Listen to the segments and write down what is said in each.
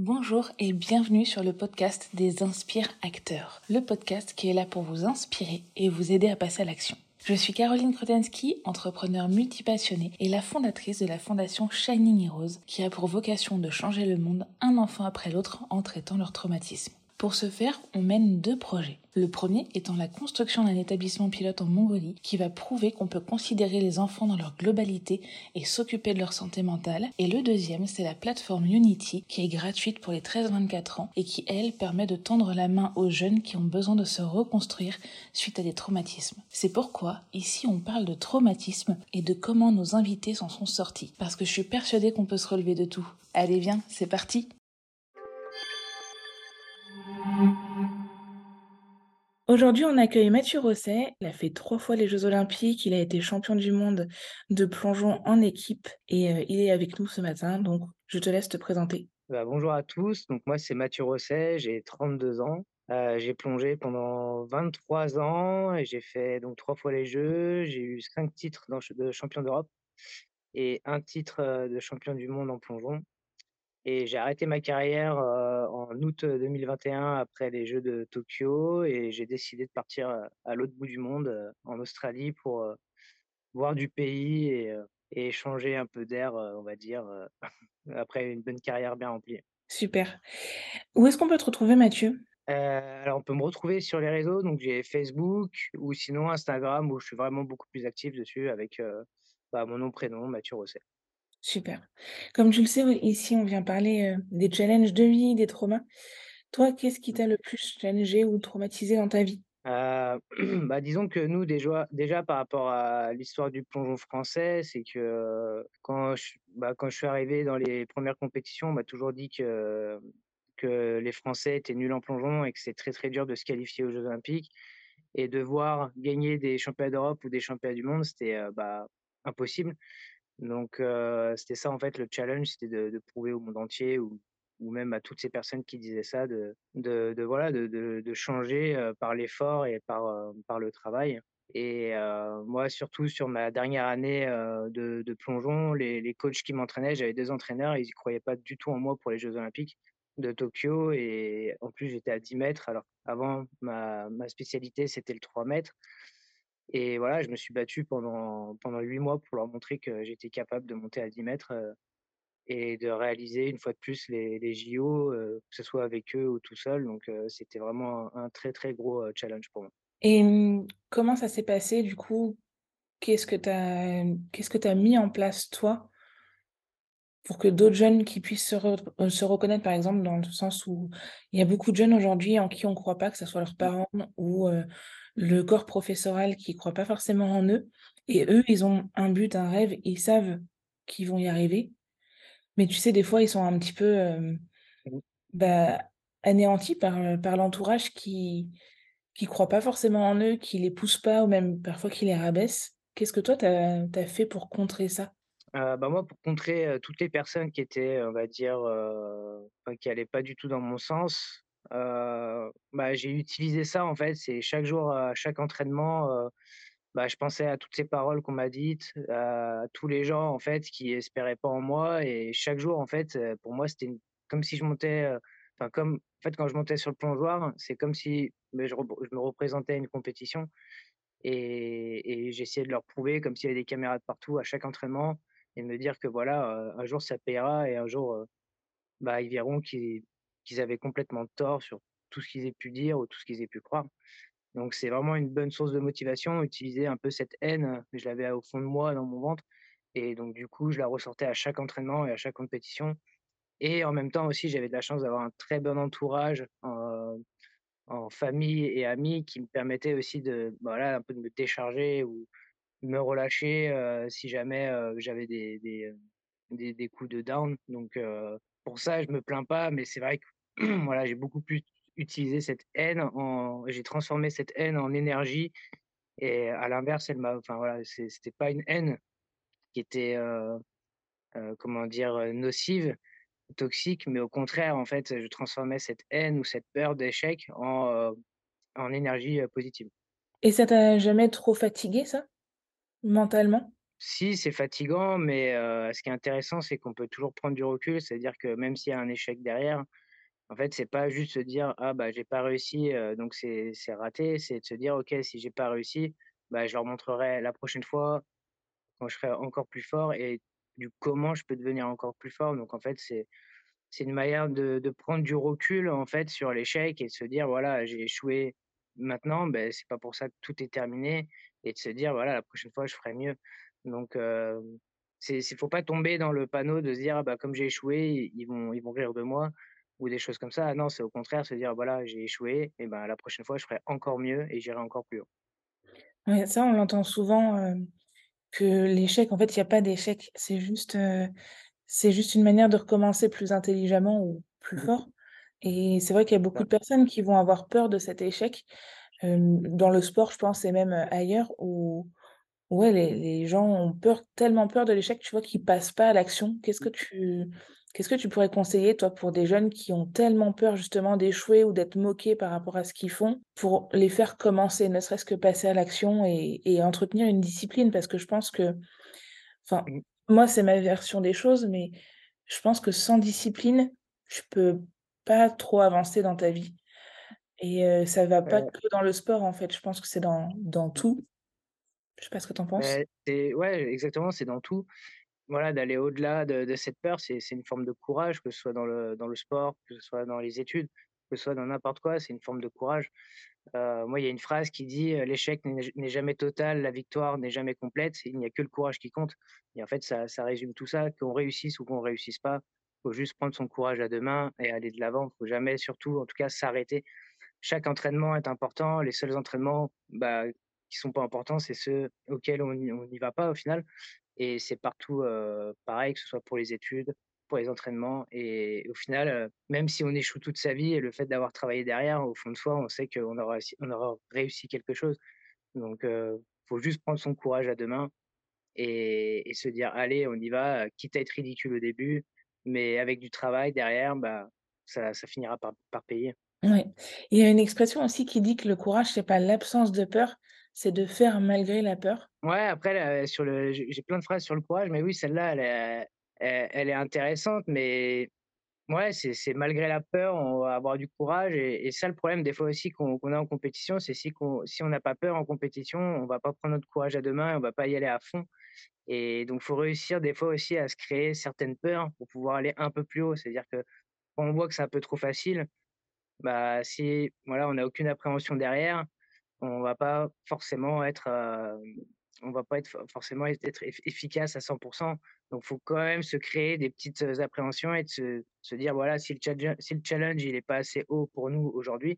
Bonjour et bienvenue sur le podcast des Inspire Acteurs, le podcast qui est là pour vous inspirer et vous aider à passer à l'action. Je suis Caroline Krotensky, entrepreneur multipassionnée et la fondatrice de la fondation Shining Heroes qui a pour vocation de changer le monde un enfant après l'autre en traitant leur traumatisme. Pour ce faire, on mène deux projets. Le premier étant la construction d'un établissement pilote en Mongolie qui va prouver qu'on peut considérer les enfants dans leur globalité et s'occuper de leur santé mentale. Et le deuxième, c'est la plateforme Unity qui est gratuite pour les 13-24 ans et qui, elle, permet de tendre la main aux jeunes qui ont besoin de se reconstruire suite à des traumatismes. C'est pourquoi, ici, on parle de traumatisme et de comment nos invités s'en sont sortis. Parce que je suis persuadée qu'on peut se relever de tout. Allez, viens, c'est parti! Aujourd'hui, on accueille Mathieu Rosset. Il a fait trois fois les Jeux Olympiques. Il a été champion du monde de plongeon en équipe et euh, il est avec nous ce matin. Donc, je te laisse te présenter. Bah, bonjour à tous. Donc, moi, c'est Mathieu Rosset. J'ai 32 ans. Euh, j'ai plongé pendant 23 ans et j'ai fait donc trois fois les Jeux. J'ai eu cinq titres de champion d'Europe et un titre euh, de champion du monde en plongeon. Et j'ai arrêté ma carrière en août 2021 après les Jeux de Tokyo et j'ai décidé de partir à l'autre bout du monde, en Australie, pour voir du pays et, et échanger un peu d'air, on va dire, après une bonne carrière bien remplie. Super. Où est-ce qu'on peut te retrouver, Mathieu? Alors, on peut me retrouver sur les réseaux, donc j'ai Facebook ou sinon Instagram où je suis vraiment beaucoup plus actif dessus avec bah, mon nom, prénom, Mathieu Rosset. Super. Comme tu le sais, ici, on vient parler des challenges de vie, des traumas. Toi, qu'est-ce qui t'a le plus challengé ou traumatisé dans ta vie? Bah, disons que nous, déjà, déjà par rapport à l'histoire du plongeon français, c'est que quand je, bah, quand je suis arrivé dans les premières compétitions, on m'a toujours dit que, que les Français étaient nuls en plongeon et que c'est très très dur de se qualifier aux Jeux Olympiques. Et de voir gagner des championnats d'Europe ou des championnats du monde, c'était bah, impossible. Donc, c'était ça, en fait, le challenge, c'était de, prouver au monde entier ou, ou même à toutes ces personnes qui disaient ça, de, de, voilà, de, de, changer par l'effort et par, par le travail. Et moi, surtout sur ma dernière année de, plongeon, les, les coachs qui m'entraînaient, j'avais deux entraîneurs, ils ne croyaient pas du tout en moi pour les Jeux Olympiques de Tokyo. Et en plus, j'étais à 10 mètres. Alors, avant, ma, ma spécialité, c'était le 3 mètres. Et voilà, je me suis battu pendant, pendant 8 mois pour leur montrer que j'étais capable de monter à 10 mètres et de réaliser une fois de plus les, les JO, que ce soit avec eux ou tout seul. Donc, c'était vraiment un, très, très gros challenge pour moi. Et mmh, comment ça s'est passé du coup? Qu'est-ce que tu as, qu'est-ce que as mis en place toi pour que d'autres jeunes qui puissent se, se, reconnaître, par exemple, dans le sens où il y a beaucoup de jeunes aujourd'hui en qui on ne croit pas, que ce soit leurs parents ou le corps professoral qui ne croit pas forcément en eux. Et eux, ils ont un but, un rêve, ils savent qu'ils vont y arriver. Mais tu sais, des fois, ils sont un petit peu mmh. bah, anéantis par, par l'entourage qui qui ne croit pas forcément en eux, qui les pousse pas ou même parfois qui les rabaisse. Qu'est-ce que toi, tu as, fait pour contrer ça? Bah moi, pour contrer toutes les personnes qui étaient, on va dire, qui n'allaient pas du tout dans mon sens, bah, j'ai utilisé ça en fait. C'est chaque jour, à chaque entraînement, bah, je pensais à toutes ces paroles qu'on m'a dites, à tous les gens en fait qui espéraient pas en moi. Et chaque jour, en fait, pour moi, c'était comme si je montais, enfin comme en fait quand je montais sur le plongeoir, c'est comme si mais je, je, me représentais à une compétition et, j'essayais de leur prouver comme s'il y avait des caméras de partout à chaque entraînement et me dire que voilà, un jour ça payera et un jour, bah, ils verront qu'ils qu'ils avaient complètement tort sur tout ce qu'ils aient pu dire ou tout ce qu'ils aient pu croire. Donc c'est vraiment une bonne source de motivation, utiliser un peu cette haine, je l'avais au fond de moi, dans mon ventre, et donc du coup je la ressortais à chaque entraînement et à chaque compétition. Et en même temps aussi j'avais de la chance d'avoir un très bon entourage en, famille et amis qui me permettaient aussi de voilà un peu de me décharger ou me relâcher si jamais j'avais des, des, des, coups de down. Donc pour ça je me plains pas, mais c'est vrai que voilà, j'ai beaucoup plus utilisé cette haine en, j'ai transformé cette haine en énergie. Et à l'inverse, elle m'a, enfin voilà, c'était pas une haine qui était, euh, euh, comment dire, nocive, toxique, mais au contraire, en fait, je transformais cette haine ou cette peur d'échec en, euh, en énergie positive. Et ça t'a jamais trop fatigué, ça, mentalement? Si, c'est fatigant, mais ce qui est intéressant, c'est qu'on peut toujours prendre du recul. C'est-à-dire que même s'il y a un échec derrière, en fait, c'est pas juste se dire: «Ah bah, j'ai pas réussi, donc c'est raté». C'est de se dire: «OK, si j'ai pas réussi, bah, je leur montrerai la prochaine fois quand je serai encore plus fort et du comment je peux devenir encore plus fort». Donc en fait, c'est c'est une manière de de prendre du recul, en fait, sur l'échec et de se dire: «Voilà, j'ai échoué maintenant, beh, c'est pas pour ça que tout est terminé» et de se dire: «Voilà, la prochaine fois, je ferai mieux». Donc c'est c'est faut pas tomber dans le panneau de se dire: «Ah bah, comme j'ai échoué, ils vont ils vont rire de moi» ou des choses comme ça. Non, c'est au contraire se dire: «Voilà, j'ai échoué et ben, la prochaine fois, je ferai encore mieux et j'irai encore plus haut». Ouais, ça, on l'entend souvent, que l'échec, en fait, il y a pas d'échec. C'est juste, c'est juste une manière de recommencer plus intelligemment ou plus fort et c'est vrai qu'il y a beaucoup de personnes qui vont avoir peur de cet échec, dans le sport, je pense et même, ailleurs où Ouais, les les gens ont peur tellement peur de l'échec, tu vois, qu'ils passent pas à l'action. Qu'est-ce que tu qu'est-ce que tu pourrais conseiller, toi, pour des jeunes qui ont tellement peur justement d'échouer ou d'être moqués par rapport à ce qu'ils font, pour les faire commencer, ne serait-ce que passer à l'action et et entretenir une discipline? Parce que je pense que enfin, Mmh. moi, c'est ma version des choses, mais je pense que sans discipline, tu peux pas trop avancer dans ta vie et heu, ça va pas que dans le sport, en fait, je pense que c'est dans dans tout. Je sais pas ce que tu en penses? ouais, exactement, c'est dans tout. Voilà, d'aller au-delà de cette peur, c'est une forme de courage, que ce soit dans le dans le sport, que ce soit dans les études, que ce soit dans n'importe quoi, c'est une forme de courage. Heu, moi, il y a une phrase qui dit, heu: «L'échec n'est jamais total, la victoire n'est jamais complète, il n'y a que le courage qui compte» et en fait, ça ça résume tout ça, qu'on réussisse ou qu'on réussisse pas, faut juste prendre son courage à 2 mains et aller de l'avant. Faut jamais surtout, en tout cas, s'arrêter. Chaque entraînement est important, les seuls entraînements, bah, qui sont pas importants, c'est ceux auxquels on n'y va pas au final et c'est partout, pareil, que ce soit pour les études, pour les entraînements et au final, même si on échoue toute sa vie le fait d'avoir travaillé derrière, au fond de soi, on sait qu'on aura on aura réussi quelque chose. Donc heu, faut juste prendre son courage à 2 mains et se dire: «Allez, on y va», quitte à être ridicule au début, mais avec du travail derrière, bah, ça finira par par payer. Ouais. Il y a une expression aussi qui dit que le courage, c'est pas l'absence de peur, c'est de faire malgré la peur? Ouais, après sur le j'ai plein de phrases sur le courage, mais oui, celle-là, elle est elle est intéressante, mais Ouais, c'est malgré la peur, on va avoir du courage et ça le problème des fois aussi qu'on qu'on a en compétition, c'est si qu'on si on n'a pas peur en compétition, on va pas prendre notre courage à 2 mains on va pas y aller à fond et donc faut réussir des fois aussi à se créer certaines peurs pour pouvoir aller un peu plus haut. C'est-à-dire que quand on voit que c'est un peu trop facile, bah, si voilà, on n'a aucune appréhension derrière, on va pas forcément être, hem, on va pas être for forcément être être eff efficace à 100 Donc faut quand même se créer des petites, heu, appréhensions et de se se dire: «Voilà, si le tchallenge si le challenge il est pas assez haut pour nous aujourd'hui,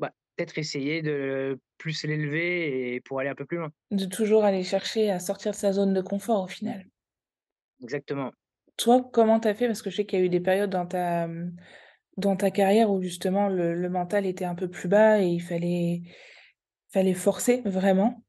bah, peut-être essayer de plus l'élever et pour aller un peu plus loin». De toujours aller chercher à sortir de sa zone de confort au final. exactement. Toi, comment tu as fait? Parce que je sais qu'il y a eu des périodes dans ta, dans ta carrière où justement le le mental était un peu plus bas et il fallait fallait forcer vraiment.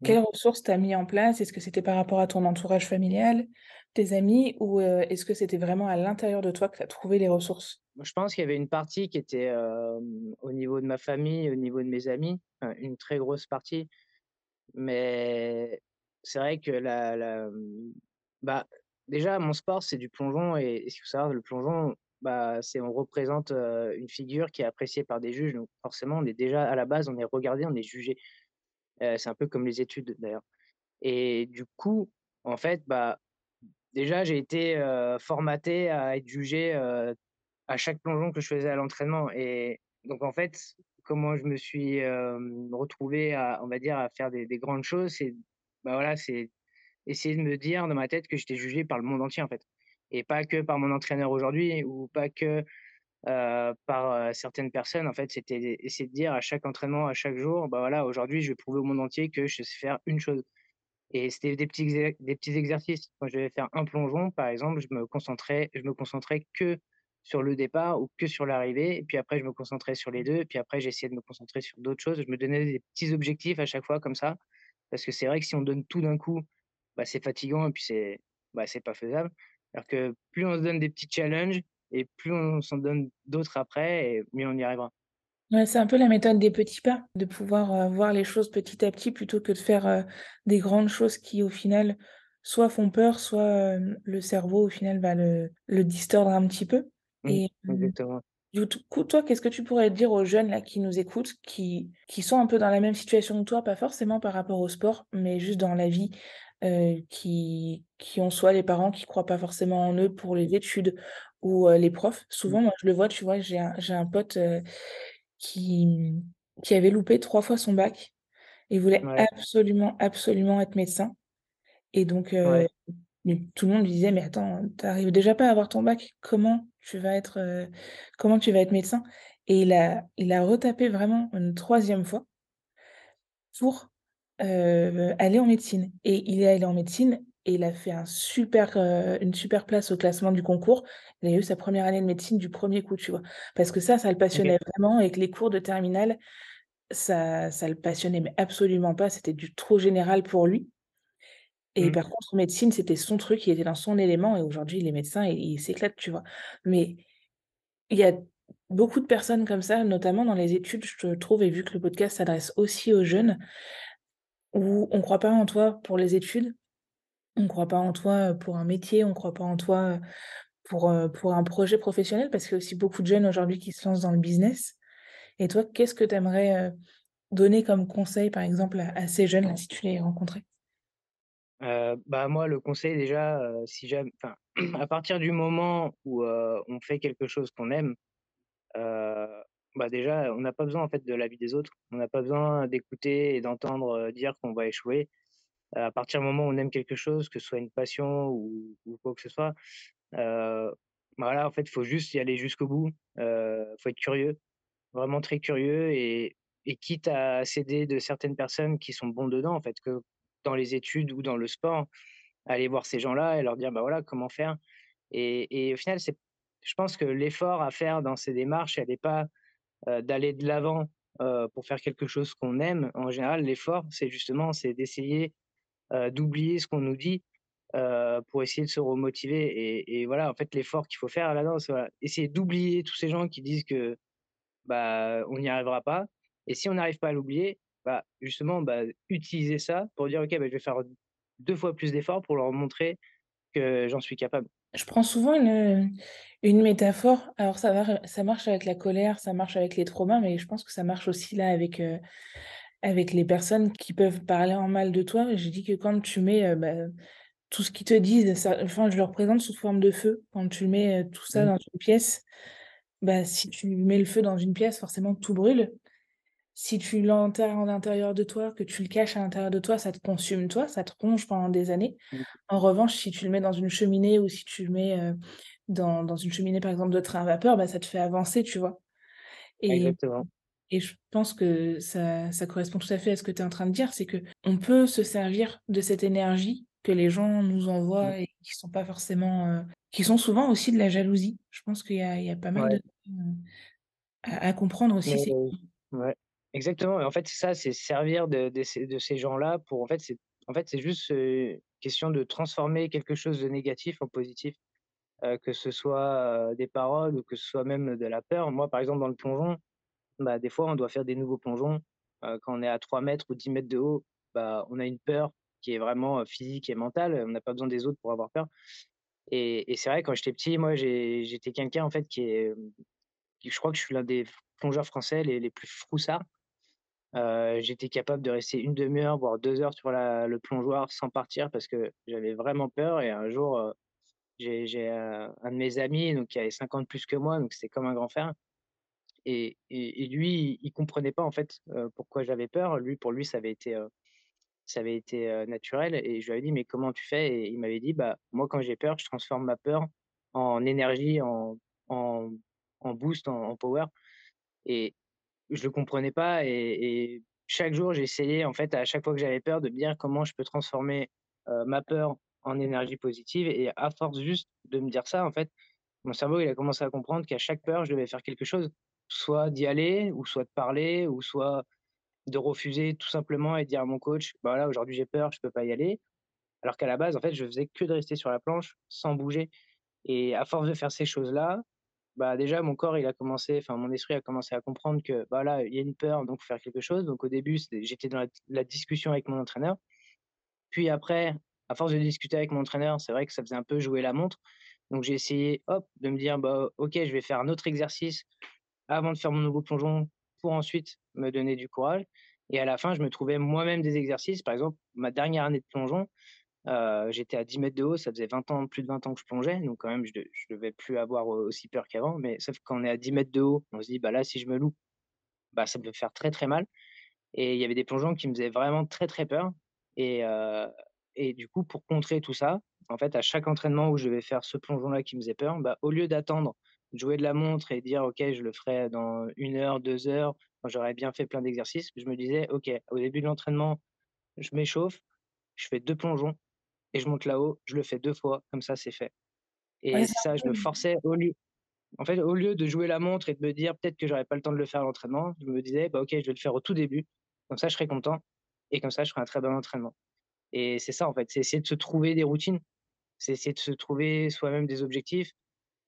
Mmh. Quelles ressources tu as mis en place? Est-ce que c'était par rapport à ton entourage familial, tes amis ou, heu, est-ce que c'était vraiment à l'intérieur de toi que tu as trouvé les ressources? Je pense qu'il y avait une partie qui était, hem, au niveau de ma famille, au niveau de mes amis, une très grosse partie. Mais c'est vrai que la la, bah, déjà mon sport, c'est du plongeon et et il faut savoir le plongeon, bah, on représente, une figure qui est appréciée par des juges, donc forcément on est déjà à la base, on est regardé, on est jugé. C'est un peu comme les études d'ailleurs. Et du coup, en fait, bah, déjà j'ai été, formaté à être jugé, à chaque plongeon que je faisais à l'entraînement. Et donc en fait, comment je me suis, retrouvé à on va dire à faire des des grandes choses, c'est bah, voilà, c'est essayer de me dire dans ma tête que j'étais jugé par le monde entier, en fait et pas que par mon entraîneur aujourd'hui ou pas que, heu, par, heu, certaines personnes. En fait, c'était essayer de dire à chaque entraînement, à chaque jour: «Bah, voilà, aujourd'hui, je vais prouver au monde entier que je sais faire une chose» et c'était des petits des petits exercices. Quand je devais faire un plongeon, par exemple, je me concentrais je me concentrais que sur le départ ou que sur l'arrivée et puis après je me concentrais sur les 2 et puis après j'essayais de me concentrer sur d'autres choses. Je me donnais des petits objectifs à chaque fois comme ça, parce que c'est vrai que si on donne tout d'un coup, bah, c'est fatigant et puis c'est bah, c'est pas faisable. Alors que plus on se donne des petits challenges et plus on s'en donne d'autres après et mieux on y arrivera. Ouais, c'est un peu la méthode des petits pas, de pouvoir, heu, voir les choses petit à petit plutôt que de faire, heu, des grandes choses qui, au final, soit font peur, soit, hem, le cerveau, au final, va le le distordre un petit peu Mmh, et mmh, exactement. du coup, toi, qu'est-ce que tu pourrais dire aux jeunes, là, qui nous écoutent, qui qui sont un peu dans la même situation que toi, pas forcément par rapport au sport, mais juste dans la vie, heu, qui qui ont soit les parents qui croient pas forcément en eux pour les études ou, heu, les profs? Mmh. Souvent, moi, je le vois, tu vois, j'ai un j'ai un pote, heu qui, qui avait loupé 3 fois son bac et voulait Ouais, absolument, absolument être médecin et donc ouais. tout le monde lui disait: «Mais attends, tu arrives déjà pas à avoir ton bac, comment tu vas être, comment tu vas être médecin?» et il a il a retapé vraiment une troisième fois pour, heu, aller en médecine et il est allé en médecine et il a fait un super, heu, une super place au classement du concours. Il a eu sa première année de médecine du premier coup, tu vois? Parce que ça, ça le passionnait vraiment et que les cours de terminale Ça ça le passionnait mais absolument pas, c'était du trop général pour lui et Mmh. par contre médecine, c'était son truc, il était dans son élément et aujourd'hui il est médecin et il s'éclate, tu vois? Mais il y a beaucoup de personnes comme ça, notamment dans les études, je trouve et vu que le podcast s'adresse aussi aux jeunes, où on croit pas en toi pour les études, on croit pas en toi, pour un métier, on croit pas en toi, pour, pour un projet professionnel parce qu'il y a aussi beaucoup de jeunes aujourd'hui qui se lancent dans le business et toi, qu'est-ce que tu aimerais, donner comme conseil, par exemple, à ces jeunes-là, si tu les rencontrais? Heu, bah, moi, le conseil déjà, si enfin, à partir du moment où, on fait quelque chose qu'on aime, bah, déjà, on n'a pas besoin, en fait, de l'avis des autres. On n'a pas besoin d'écouter et d'entendre, heu, dire qu'on va échouer. À partir du moment où on aime quelque chose, que ce soit une passion ou quoi que ce soit, heu, bah, voilà, en fait, il faut juste y aller jusqu'au bout. Heu, faut être curieux, vraiment très curieux et quitte à s'aider de certaines personnes qui sont bons dedans, en fait, que dans les études ou dans le sport, aller voir ces gens-là et leur dire: «Bah, voilà, comment faire?» et et au final, c'est je pense que l'effort à faire dans ces démarches, elle est pas, d'aller de l'avant, heu, pour faire quelque chose qu'on aime. En général, l'effort, c'est justement, c'est d'essayer, heu, d'oublier ce qu'on nous dit, pour essayer de se remotiver et voilà, en fait, l'effort qu'il faut faire là-dedans, c'est voilà, essayer d'oublier tous ces gens qui disent que, bah, on n'y arrivera pas et si on n'arrive pas à l'oublier, bah, justement, bah, utiliser ça pour dire: «OK, bah, je vais faire 2 fois plus d'efforts pour leur montrer que j'en suis capable». Je prends souvent une, une métaphore. Alors ça var ça marche avec la colère, ça marche avec les traumas, mais je pense que ça marche aussi là avec, avec les personnes qui peuvent parler en mal de toi. Je dis que quand tu mets, heu, bah, tout ce qu'ils te disent, ça enfin, je le représente sous forme de feu. Quand tu mets, heu, tout ça Mmh. dans une pièce, bah, si tu mets le feu dans une pièce, forcément tout brûle. Si tu l'enterres en l'intérieur de toi, que tu le caches à l'intérieur de toi, ça te consume toi, ça te ronge pendant des années. Mmh. En revanche, si tu le mets dans une cheminée ou si tu le mets, heu, dans dans une cheminée, par exemple, de train à vapeur, bah, ça te fait avancer, tu vois? Et Exactement. et je pense que ça ça correspond tout à fait à ce que tu es en train de dire, c'est qu'on peut se servir de cette énergie que les gens nous Mmh. envoient et qui sont pas forcément, heu qui sont souvent aussi de la jalousie. Je pense qu'il y y a pas mal Ouais, de heu, à à comprendre aussi, mais ouais, exactement et en fait, c'est ça, c'est servir de ces gens-là pour en fait, c'est en fait, juste, heu, question de transformer quelque chose de négatif en positif, que ce soit, des paroles ou que ce soit même de la peur. Moi, par exemple, dans le plongeon, bah, des fois, on doit faire des nouveaux plongeons, quand on est à 3 mètres ou 10 mètres de haut, bah, on a une peur qui est vraiment, physique et mentale, on n'a pas besoin des autres pour avoir peur et c'est vrai quand j'étais petit, moi, j'étais quelqu'un en fait qui est, je crois que je suis l'un des plongeurs français les les plus froussards. J'étais capable de rester une demi heure, voire 2 heures sur le plongeoir sans partir parce que j'avais vraiment peur et un jour, j'ai un de mes amis donc qui avait 5 ans de plus que moi, donc c'était comme un grand frère et et lui, il comprenait pas en fait, pourquoi j'avais peur. Lui, pour lui, ça avait été, ça avait été, naturel et je lui avais dit: «Mais comment tu fais?» et il m'avait dit: «Bah, moi quand j'ai peur, je transforme ma peur en énergie, en en en boost, en en power» et je le comprenais pas et chaque jour, j'essayais en fait, à chaque fois que j'avais peur, de me dire: «Comment je peux transformer, ma peur en énergie positive?» et à force juste de me dire ça, en fait, mon cerveau, il a commencé à comprendre qu'à chaque peur, je devais faire quelque chose. Soit d'y aller ou soit de parler ou soit de refuser tout simplement et dire à mon coach: «Bah, voilà, aujourd'hui j'ai peur, je peux pas y aller». Alors qu'à la base, en fait, je faisais que de rester sur la planche sans bouger et à force de faire ces choses-là bah, déjà mon corps il a commencé enfin mon esprit a commencé à comprendre que, bah, là, il y a une peur donc faire quelque chose. Donc au début, j'étais dans la la discussion avec mon entraîneur. Puis après, à force de discuter avec mon entraîneur, c'est vrai que ça faisait un peu jouer la montre. Donc j'ai essayé, hop, de me dire: «Bah, OK, je vais faire un autre exercice avant de faire mon nouveau plongeon pour ensuite me donner du courage» et à la fin, je me trouvais moi-même des exercices. Par exemple, ma dernière année de plongeon, J'étais à 10 mètres de haut, ça faisait 20 ans, plus de 20 ans que je plongeais, donc quand même je je devais plus avoir aussi peur qu'avant, mais sauf que quand on est à 10 mètres de haut, on se dit: «Bah, là, si je me loupe, bah, ça peut faire très, très mal» et il y avait des plongeons qui me faisaient vraiment très, très peur et du coup, pour contrer tout ça, en fait, à chaque entraînement où je devais faire ce plongeon-là qui me faisait peur, bah, au lieu d'attendre, de jouer de la montre et dire: «OK, je le ferai dans une heure, 2 heures», quand j'aurais bien fait plein d'exercices, je me disais: «OK, au début de l'entraînement, je m'échauffe, je fais 2 plongeons et je monte là-haut, je le fais 2 fois, comme ça c'est fait. Et ça, je me forçais au lieu en fait, au lieu de jouer la montre et de me dire: «Peut-être que j'aurais pas le temps de le faire à l'entraînement», je me disais: «Bah, OK, je vais le faire au tout début, comme ça je serai content et comme ça je ferai un très bon entraînement» et c'est ça, en fait, c'est essayer de se trouver des routines, c'est essayer de se trouver soi-même des objectifs,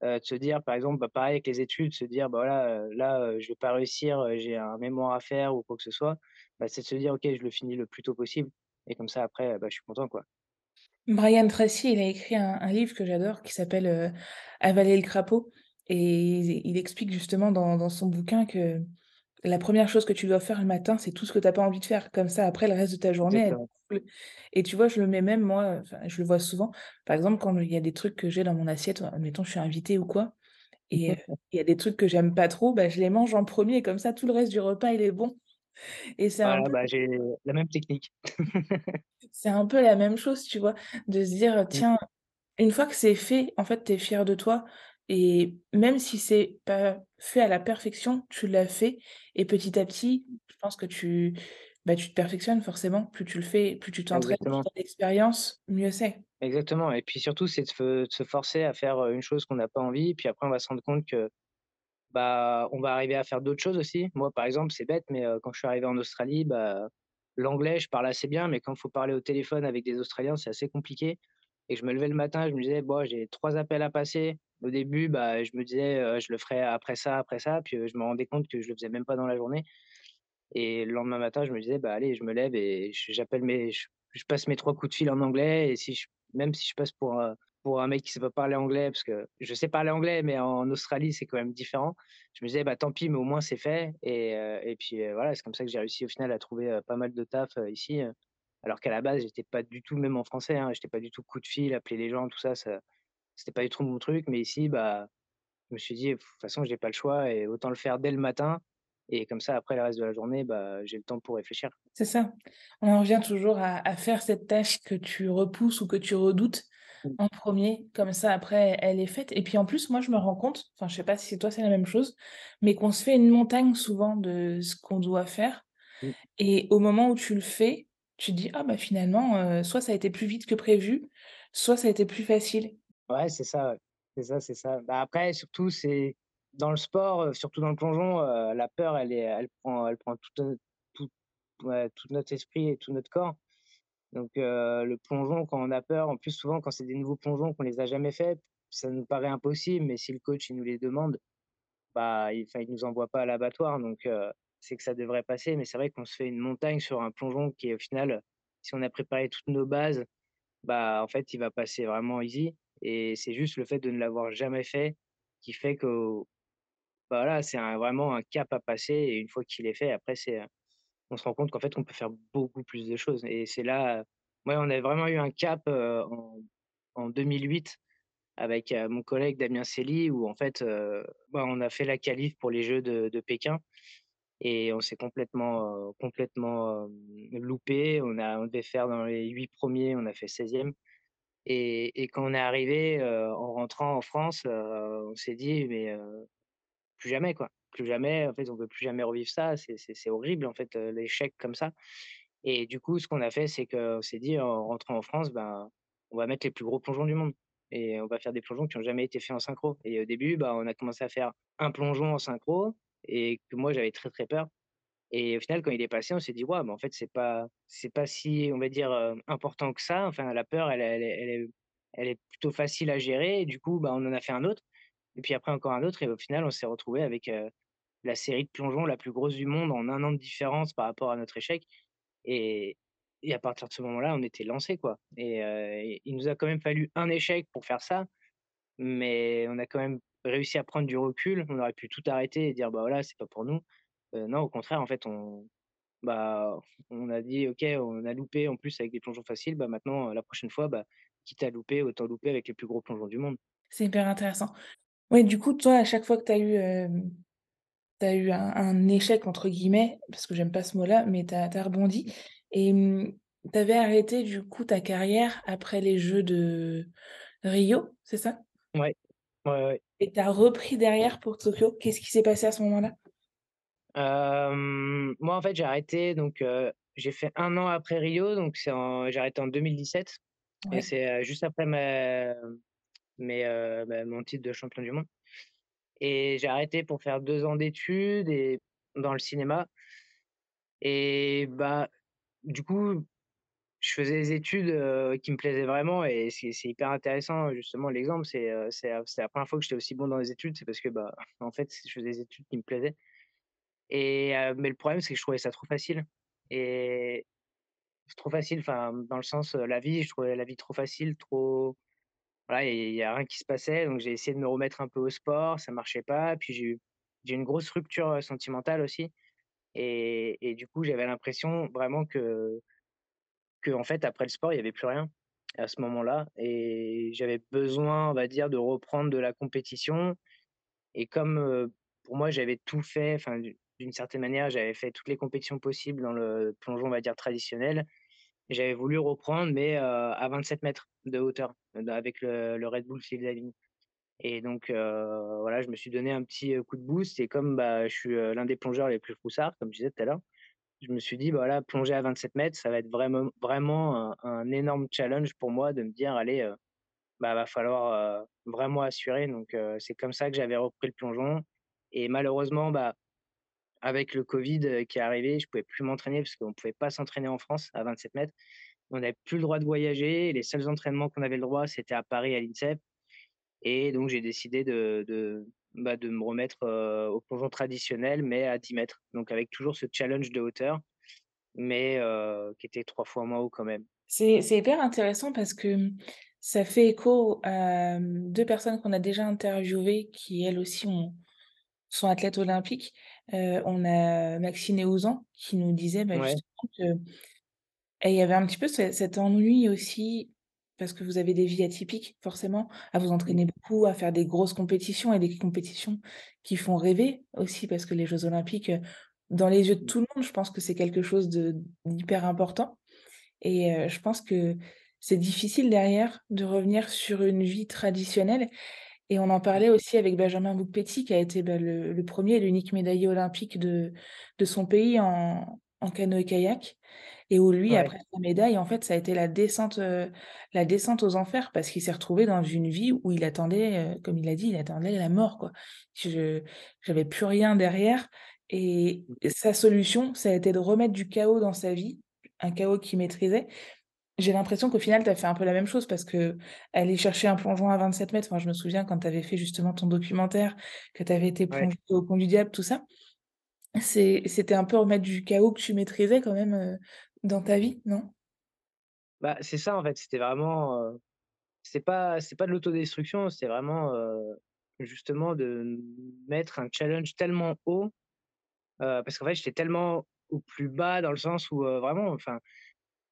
heu, de se dire, par exemple, bah, pareil avec les études, se dire: «Bah, voilà, heu, là, heu, je vais pas réussir, heu, j'ai un mémoire à faire ou quoi que ce soit», bah, c'est de se dire: «OK, je le finis le plus tôt possible» et comme ça après, bah, je suis content, quoi. Brian Tracy, il a écrit un un livre que j'adore qui s'appelle, heu, «Avaler le crapaud» et il explique justement dans dans son bouquin que la première chose que tu dois faire le matin, c'est tout ce que tu as pas envie de faire. Comme ça, après, le reste de ta journée, elle est Exactement. cool et tu vois, je le mets même moi, je le vois souvent. Par exemple, quand il y a des trucs que j'ai dans mon assiette, admettons, je suis invitée ou quoi et heu, il y a des trucs que j'aime pas trop, bah, je les mange en premier et comme ça, tout le reste du repas, il est bon et c'est Voilà, peu bah, j'ai la même technique. c'est un peu la même chose, tu vois? De se dire: Mmh, «Tiens» Une fois que c'est fait, en fait, tu es fier de toi et même si c'est pas fait à la perfection, tu l'as fait et petit à petit, je pense que tu bah, tu te perfectionnes forcément. Plus tu le fais, plus tu t'entraînes, plus exactement, tu as d'expérience, mieux c'est. exactement et puis surtout, c'est de se forcer à faire, une chose qu'on n'a pas envie, puis après on va se rendre compte que, bah, on va arriver à faire d'autres choses aussi. Moi, par exemple, c'est bête, mais quand je suis arrivé en Australie, bah, l'anglais, je parle assez bien, mais quand il faut parler au téléphone avec des Australiens, c'est assez compliqué et je me levais le matin, je me disais: «Bon, j'ai 3 appels à passer». Au début, bah, je me disais, «Je le ferai après ça, après ça», puis, je me rendais compte que je le faisais même pas dans la journée Et le lendemain matin, je me disais: «Bah, allez, je me lève et j'appelle mes je passe mes 3 coups de fil en anglais et si même si je passe pour, pour un mec qui sait pas parler anglais» parce que je sais parler anglais, mais en Australie, c'est quand même différent. Je me disais: «Bah, tant pis, mais au moins c'est fait» et heu et puis, heu, voilà, c'est comme ça que j'ai réussi au final à trouver, pas mal de taf, ici, alors qu'à la base, j'étais pas du tout même en français, hein, j'étais pas du tout coup de fil, appeler les gens, tout ça, ça c'était pas du tout mon truc, mais ici, bah je me suis dit: «De toute façon, j'ai pas le choix et autant le faire dès le matin» et comme ça, après le reste de la journée, bah, j'ai le temps pour réfléchir. C'est ça. On en revient toujours à faire cette tâche que tu repousses ou que tu redoutes en premier, comme ça après elle est faite et puis en plus moi je me rends compte, enfin je sais pas si toi c'est la même chose, mais qu'on se fait une montagne souvent de ce qu'on doit faire mmh. Et au moment où tu le fais, tu te dis: «Ah bah finalement, heu, soit ça a été plus vite que prévu, soit ça a été plus facile». Ouais, c'est ça. C'est ça, c'est ça. Bah, après, surtout, c'est dans le sport, heu, surtout dans le plongeon, heu, la peur, elle est elle prend elle prend tout, tout ouais, tout notre esprit et tout notre corps. Donc le plongeon, quand on a peur, en plus, souvent, quand c'est des nouveaux plongeons qu'on les a jamais faits, ça nous paraît impossible, mais si le coach, il nous les demande, bah, il il nous envoie pas à l'abattoir, donc c'est que ça devrait passer. Mais c'est vrai qu'on se fait une montagne sur un plongeon qui, au final, si on a préparé toutes nos bases, bah, en fait, il va passer vraiment easy et c'est juste le fait de ne l'avoir jamais fait qui fait que, bah, c'est vraiment un cap à passer et une fois qu'il est fait, après c'est, on se rend compte qu'en fait, on peut faire beaucoup plus de choses et c'est là, ouais, on a vraiment eu un cap, en en 2008 avec, mon collègue Damien Selly où en fait, bah, on a fait la qualif pour les Jeux de Pékin et on s'est complètement, complètement, loupé. On devait faire dans les 8 premiers, on a fait seizième. Et et quand on est arrivé, en rentrant en France, on s'est dit: «Mais, plus jamais quoi, plus jamais, en fait, on veut plus jamais revivre ça, c'est horrible en fait, l'échec comme ça» et du coup, ce qu'on a fait, c'est qu'on s'est dit en rentrant en France, ben, on va mettre les plus gros plongeons du monde et on va faire des plongeons qui ont jamais été faits en synchro et au début, bah, on a commencé à faire un plongeon en synchro et que moi j'avais très, très peur et au final, quand il est passé, on s'est dit: «Waouh, mais en fait, c'est pas c'est pas si, on va dire, important que ça». Enfin, la peur, elle elle elle est elle est plutôt facile à gérer et du coup, bah, on en a fait un autre et puis après encore un autre et au final, on s'est retrouvé avec, la série de plongeons la plus grosse du monde en un an de différence par rapport à notre échec et à partir de ce moment-là, on était lancés, quoi et heu, et il nous a quand même fallu un échec pour faire ça, mais on a quand même réussi à prendre du recul. On aurait pu tout arrêter et dire: «Bah, voilà, c'est pas pour nous». Heu, non, au contraire, en fait, on bah, on a dit: «OK, on a loupé en plus avec des plongeons faciles, bah, maintenant, la prochaine fois, bah, quitte à louper, autant louper avec les plus gros plongeons du monde». C'est hyper intéressant. Ouais, du coup, toi, à chaque fois que tu as eu, tu as eu un un «échec» entre guillemets, parce que j'aime pas ce mot-là, mais tu as rebondi et mmh, tu avais arrêté du coup ta carrière après les Jeux de Rio, c'est ça? Ouais, ouais, ouais. Et tu as repris derrière pour Tokyo. Qu'est-ce qui s'est passé à ce moment-là? Moi, en fait, j'ai arrêté donc j'ai fait un an après Rio, donc c'est en j'ai arrêté en 2017 et c'est, juste après ma mes, bah, mon titre de champion du monde et j'ai arrêté pour faire 2 ans d'études et dans le cinéma et bah, du coup, je faisais des études, qui me plaisaient vraiment et c'est hyper intéressant justement l'exemple, c'est, c'est la 1 fois que j'étais aussi bon dans les études, c'est parce que, bah, en fait, je faisais des études qui me plaisaient et mais le problème, c'est que je trouvais ça trop facile et trop facile, enfin, dans le sens, la vie, je trouvais la vie trop facile, trop voilà, il y a rien qui se passait, donc j'ai essayé de me remettre un peu au sport, ça marchait pas. Puis j'ai eu j'ai une grosse rupture, sentimentale aussi et et du coup, j'avais l'impression vraiment que que en fait, après le sport, il y avait plus rien à ce moment-là et j'avais besoin, on va dire, de reprendre de la compétition et comme, pour moi, j'avais tout fait, d'une certaine manière, j'avais fait toutes les compétitions possibles dans le plongeon, on va dire, traditionnel. J'avais voulu reprendre, mais, à 27 mètres de hauteur, avec le Red Bull Diving. Et donc, voilà, je me suis donné un petit, coup de boost et comme, bah, je suis, l'un des plongeurs les plus froussards, comme je disais tout à l'heure, je me suis dit: «Bah, voilà, plonger à 27 mètres, ça va être vraiment vraiment un énorme challenge pour moi de me dire: "Allez, heu, bah, va falloir, vraiment assurer"» donc, c'est comme ça que j'avais repris le plongeon. Et malheureusement, bah, avec le covid, heu, qui est arrivé, je pouvais plus m'entraîner parce qu'on pouvait pas s'entraîner en France à 27 mètres. On n'avait plus le droit de voyager les seuls entraînements qu'on avait le droit, c'était à Paris, à l'INSEP et donc j'ai décidé de de, bah, de me remettre, heu, au plongeon traditionnel, mais à 10 mètres, donc avec toujours ce challenge de hauteur, mais heu, qui était 3 fois moins haut quand même. C'est hyper intéressant parce que, ça fait écho à, 2 personnes qu'on a déjà interviewées qui elles aussi ont sont athlètes olympiques. On a Maxine et qui nous disaient, bah, Ouais, justement que et il y avait un petit peu ce cet ennui aussi, parce que vous avez des vies atypiques forcément, à vous mmh, entraîner beaucoup, à faire des grosses compétitions et des compétitions qui font rêver aussi parce que les jeux olympiques, dans les yeux de mmh, tout le monde, je pense que c'est quelque chose d'hyper important et je pense que c'est difficile derrière de revenir sur une vie traditionnelle et on en parlait aussi avec Benjamin Boukpeti qui a été, bah, le le 1er et l'unique médaillé olympique de de son pays en en canoë-kayak. Et où lui, ouais, après sa médaille, en fait, ça a été la descente, heu, la descente aux enfers parce qu'il s'est retrouvé dans une vie où il attendait, heu, comme il a dit, il attendait la mort, quoi. Je j'avais plus rien derrière. Et mmh, sa solution, ça a été de remettre du chaos dans sa vie, un chaos qu'il maîtrisait j'ai l'impression qu'au final, tu as fait un peu la même chose parce qu'aller chercher un plongeon à 27 mètres, enfin, je me souviens quand tu avais fait justement ton documentaire, que tu avais été ouais. plongé au Pont du Diable, tout ça. C'était un peu remettre du chaos que tu maîtrisais quand même, heu, dans ta vie, non? Bah, c'est ça en fait, c'était vraiment, heu, c'est pas pas de l'autodestruction, c'est vraiment, heu, justement de mettre un challenge tellement haut, heu, parce qu'en fait, j'étais tellement au plus bas dans le sens où, vraiment, enfin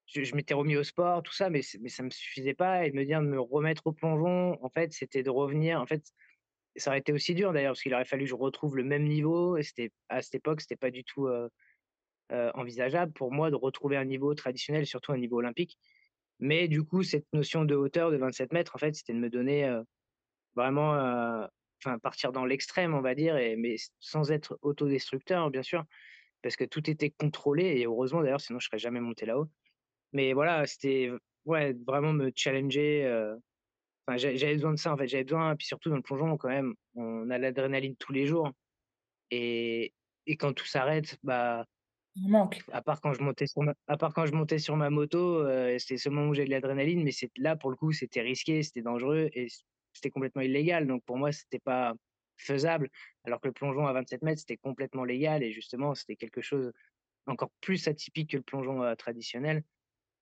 Je m'étais remis au sport, tout ça, mais mais ça me suffisait pas et de me dire de me remettre au plongeon, en fait, c'était de revenir en fait, ça aurait été aussi dur d'ailleurs, parce qu'il aurait fallu que je retrouve le même niveau et c'était à cette époque, c'était pas du tout, envisageable pour moi de retrouver un niveau traditionnel, surtout un niveau olympique. Mais du coup, cette notion de hauteur de 27 mètres, en fait, c'était de me donner, vraiment, enfin partir dans l'extrême, on va dire mais sans être autodestructeur, bien sûr, parce que tout était contrôlé et heureusement d'ailleurs, sinon je serais jamais monté là-haut. Mais voilà, c'était ouais, vraiment me challenger, enfin, j'avais besoin de ça, en fait. J'avais besoin puis surtout dans le plongeon, quand même, on a l'adrénaline tous les jours et et quand tout s'arrête, bah, Il manque. à part quand je montais sur ma à part quand je montais sur ma moto, heu, c'était le seul moment où j'avais de l'adrénaline, mais c'est là, pour le coup, c'était risqué, c'était dangereux et c'était complètement illégal. Donc pour moi, c'était pas faisable. Alors que le plongeon à 27 mètres, c'était complètement légal et justement, c'était quelque chose encore plus atypique que le plongeon euh, traditionnel.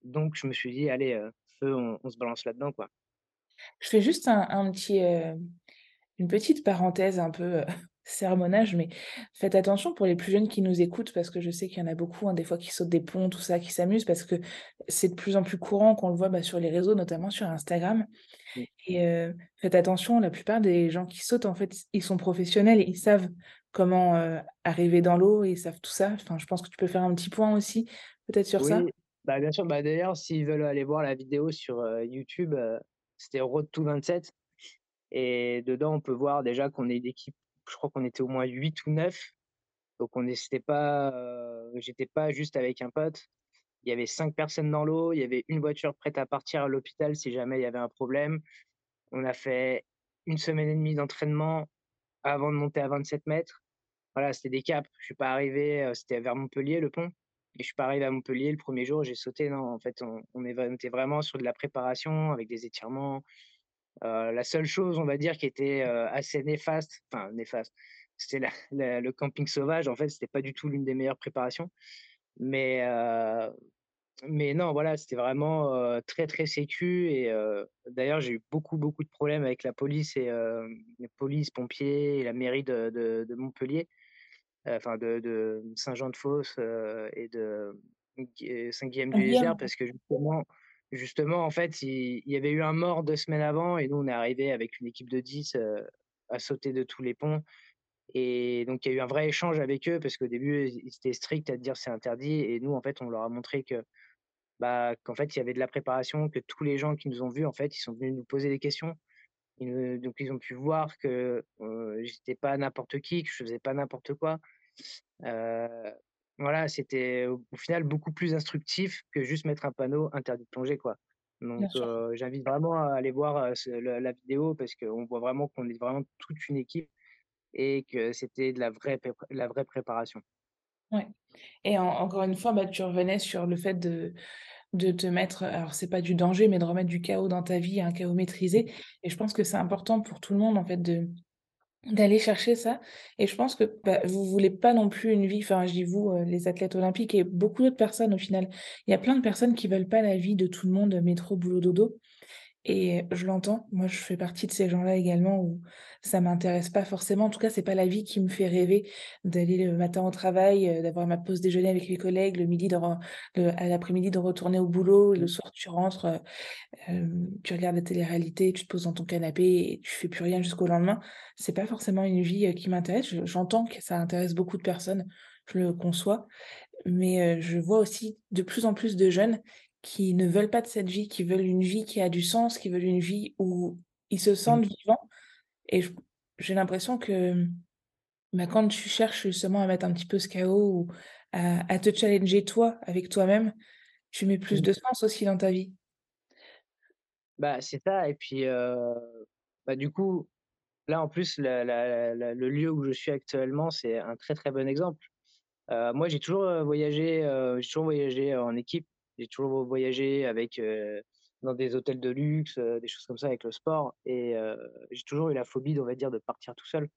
Donc je me suis dit, allez, euh, feu, on, on se balance là-dedans, quoi. Je fais juste un un petit, une petite parenthèse un peu, heu, sermonnage, mais faites attention pour les plus jeunes qui nous écoutent parce que je sais qu'il y en a beaucoup, hein, des fois qui sautent des ponts, tout ça, qui s'amusent parce que c'est de plus en plus courant qu'on le voit, bah, sur les réseaux, notamment sur Instagram et faites attention, la plupart des gens qui sautent, en fait, ils sont professionnels et ils savent comment, arriver dans l'eau et ils savent tout ça. Enfin, je pense que tu peux faire un petit point aussi, peut-être sur ça? Bah, bien sûr. Bah, d'ailleurs, s'ils veulent aller voir la vidéo sur YouTube, c'était Road to 27. Et dedans, on peut voir déjà qu'on est une équipe, je crois qu'on était au moins 8 ou 9. Donc on n'était pas, j'étais pas juste avec un pote. Il y avait 5 personnes dans l'eau, il y avait une voiture prête à partir à l'hôpital si jamais il y avait un problème. On a fait une semaine et demie d'entraînement avant de monter à 27 mètres. Voilà, c'était des caps. Je suis pas arrivé, c'était vers Montpellier, le pont je suis pas arrivé à Montpellier le premier jour, j'ai sauté. Non, en fait, on était vraiment sur de la préparation avec des étirements, Heu, la seule chose, on va dire, qui était, heu, assez néfaste, enfin néfaste, c'était le camping sauvage. En fait, c'était pas du tout l'une des meilleures préparations. Mais, heu, mais non, voilà, c'était vraiment, très, très sécu et d'ailleurs, j'ai eu beaucoup, beaucoup de problèmes avec la police et hem, la police, pompiers et la mairie de Montpellier, enfin de de Saint-Jean-de-Fosse, heu et de Gui Saint-Guilhem-du-Désert parce que justement justement, en fait, il il y avait eu un mort 2 semaines avant et nous, on est arrivés avec une équipe de 10, heu, à sauter de tous les ponts et donc il y a eu un vrai échange avec eux parce qu'au début, ils ils étaient stricts à dire: «C'est interdit» et nous, en fait, on leur a montré que, bah, qu'en fait, il y avait de la préparation, que tous les gens qui nous ont vus, en fait, ils sont venus nous poser des questions. Ils donc ils ont pu voir que, j'étais pas n'importe qui, que je faisais pas n'importe quoi. Voilà, c'était au au final beaucoup plus instructif que juste mettre un panneau interdit de plonger, quoi. Donc, j'invite vraiment à aller voir, la la vidéo parce qu'on voit vraiment qu'on est vraiment toute une équipe et que c'était de la vraie la vraie préparation. Ouais et en encore une fois, bah, tu revenais sur le fait de de te mettre alors c'est pas du danger, mais de remettre du chaos dans ta vie, un chaos maîtrisé. Et je pense que c'est important pour tout le monde, en fait, de d'aller chercher ça. Et je pense que, bah, vous voulez pas non plus une vie enfin, je dis vous, heu, les athlètes olympiques et beaucoup d'autres personnes, au final. Il y a plein de personnes qui veulent pas la vie de tout le monde, métro, boulot, dodo et je l'entends, moi je fais partie de ces gens-là également où ça m'intéresse pas forcément. En tout cas, c'est pas la vie qui me fait rêver d'aller le matin au travail, heu, d'avoir ma pause déjeuner avec les collègues, le midi de le à l'après-midi de retourner au boulot et le Mmh. soir tu rentres, heu, hem, tu regardes la télé-réalité, tu te poses dans ton canapé et tu fais plus rien jusqu'au lendemain. C'est pas forcément une vie, heu, qui m'intéresse. Je j'entends que ça intéresse beaucoup de personnes, je le conçois. Mais, je vois aussi de plus en plus de jeunes qui ne veulent pas de cette vie, qui veulent une vie qui a du sens, qui veulent une vie où ils se Mmh. sentent vivants et j'ai l'impression que, bah, quand tu cherches justement à mettre un petit peu ce chaos ou à à te challenger toi, avec toi-même, tu mets plus Mmh. de sens aussi dans ta vie. Bah, c'est ça et puis, heu, bah, du coup, là, en plus, la la la le lieu où je suis actuellement, c'est un très, très bon exemple. Heu, moi, j'ai toujours, heu, voyagé, j'ai toujours voyagé en équipe. J'ai toujours voyagé avec, dans des hôtels de luxe, des choses comme ça avec le sport et j'ai toujours eu la phobie, on va dire, de partir tout seul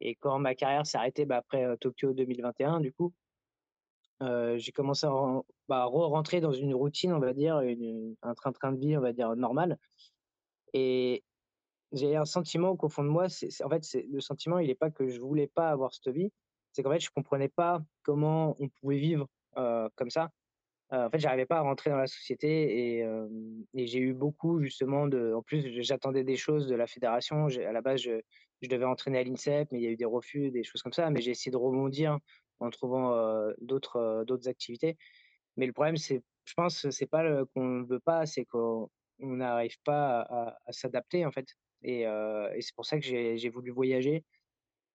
et quand ma carrière s'est arrêtée, bah, après, Tokyo 2021 du coup, j'ai commencé à bah, re-rentrer dans une routine, on va dire, un train-train de vie, on va dire, normal et j'ai un sentiment qu'au fond de moi, c'est en fait, le sentiment, il est pas que je voulais pas avoir cette vie, c'est qu'en fait, je comprenais pas comment on pouvait vivre, comme ça. En fait, j'arrivais pas à rentrer dans la société et j'ai eu beaucoup justement de en plus, j'attendais des choses de la fédération. À la base, je devais entraîner à l'INSEP, mais il y a eu des refus, des choses comme ça, mais j'ai essayé de rebondir en trouvant, d'autres, d'autres activités. Mais le problème, c'est je pense, c'est pas qu'on ne veut pas, c'est qu'on on n'arrive pas à s'adapter, en fait et c'est pour ça que j'ai voulu voyager.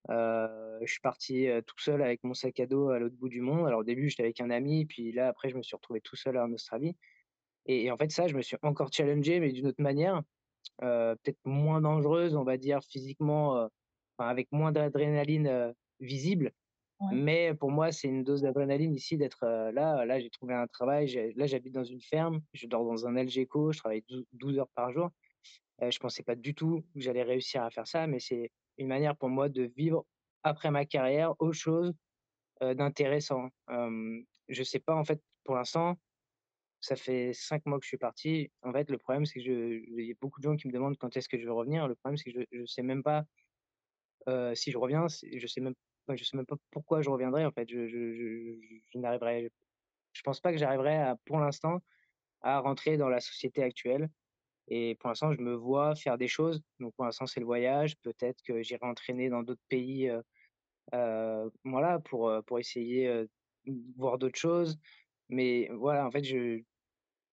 Je suis parti, tout seul avec mon sac à dos à l'autre bout du monde. Alors au début, j'étais avec un ami, puis là, après, je me suis retrouvé tout seul en Australie et et en fait, ça, je me suis encore challengé, mais d'une autre manière, peut-être moins dangereuse, on va dire physiquement, enfin avec moins d'adrénaline, visible. Ouais. Mais pour moi, c'est une dose d'adrénaline ici d'être, là là, j'ai trouvé un travail, là, j'habite dans une ferme, je dors dans un Algeco, je travaille dou 12 heures par jour je pensais pas du tout que j'allais réussir à faire ça, mais c'est une manière pour moi de vivre après ma carrière autre chose, d'intéressant. Hem, je sais pas en fait pour l'instant, ça fait 5 mois que je suis parti. En fait, le problème c'est que je il y a beaucoup de gens qui me demandent quand est-ce que je vais revenir. Le problème c'est que je je sais même pas, si je reviens, je sais même je sais même pas pourquoi je reviendrai en fait. Je je je n'arriverai je pense pas que j'arriverai pour l'instant à rentrer dans la société actuelle et pour l'instant, je me vois faire des choses. Donc pour l'instant, c'est le voyage. Peut-être que j'irai entraîner dans d'autres pays, heu heu, voilà, pour, heu, pour essayer, de voir d'autres choses. Mais voilà, en fait, je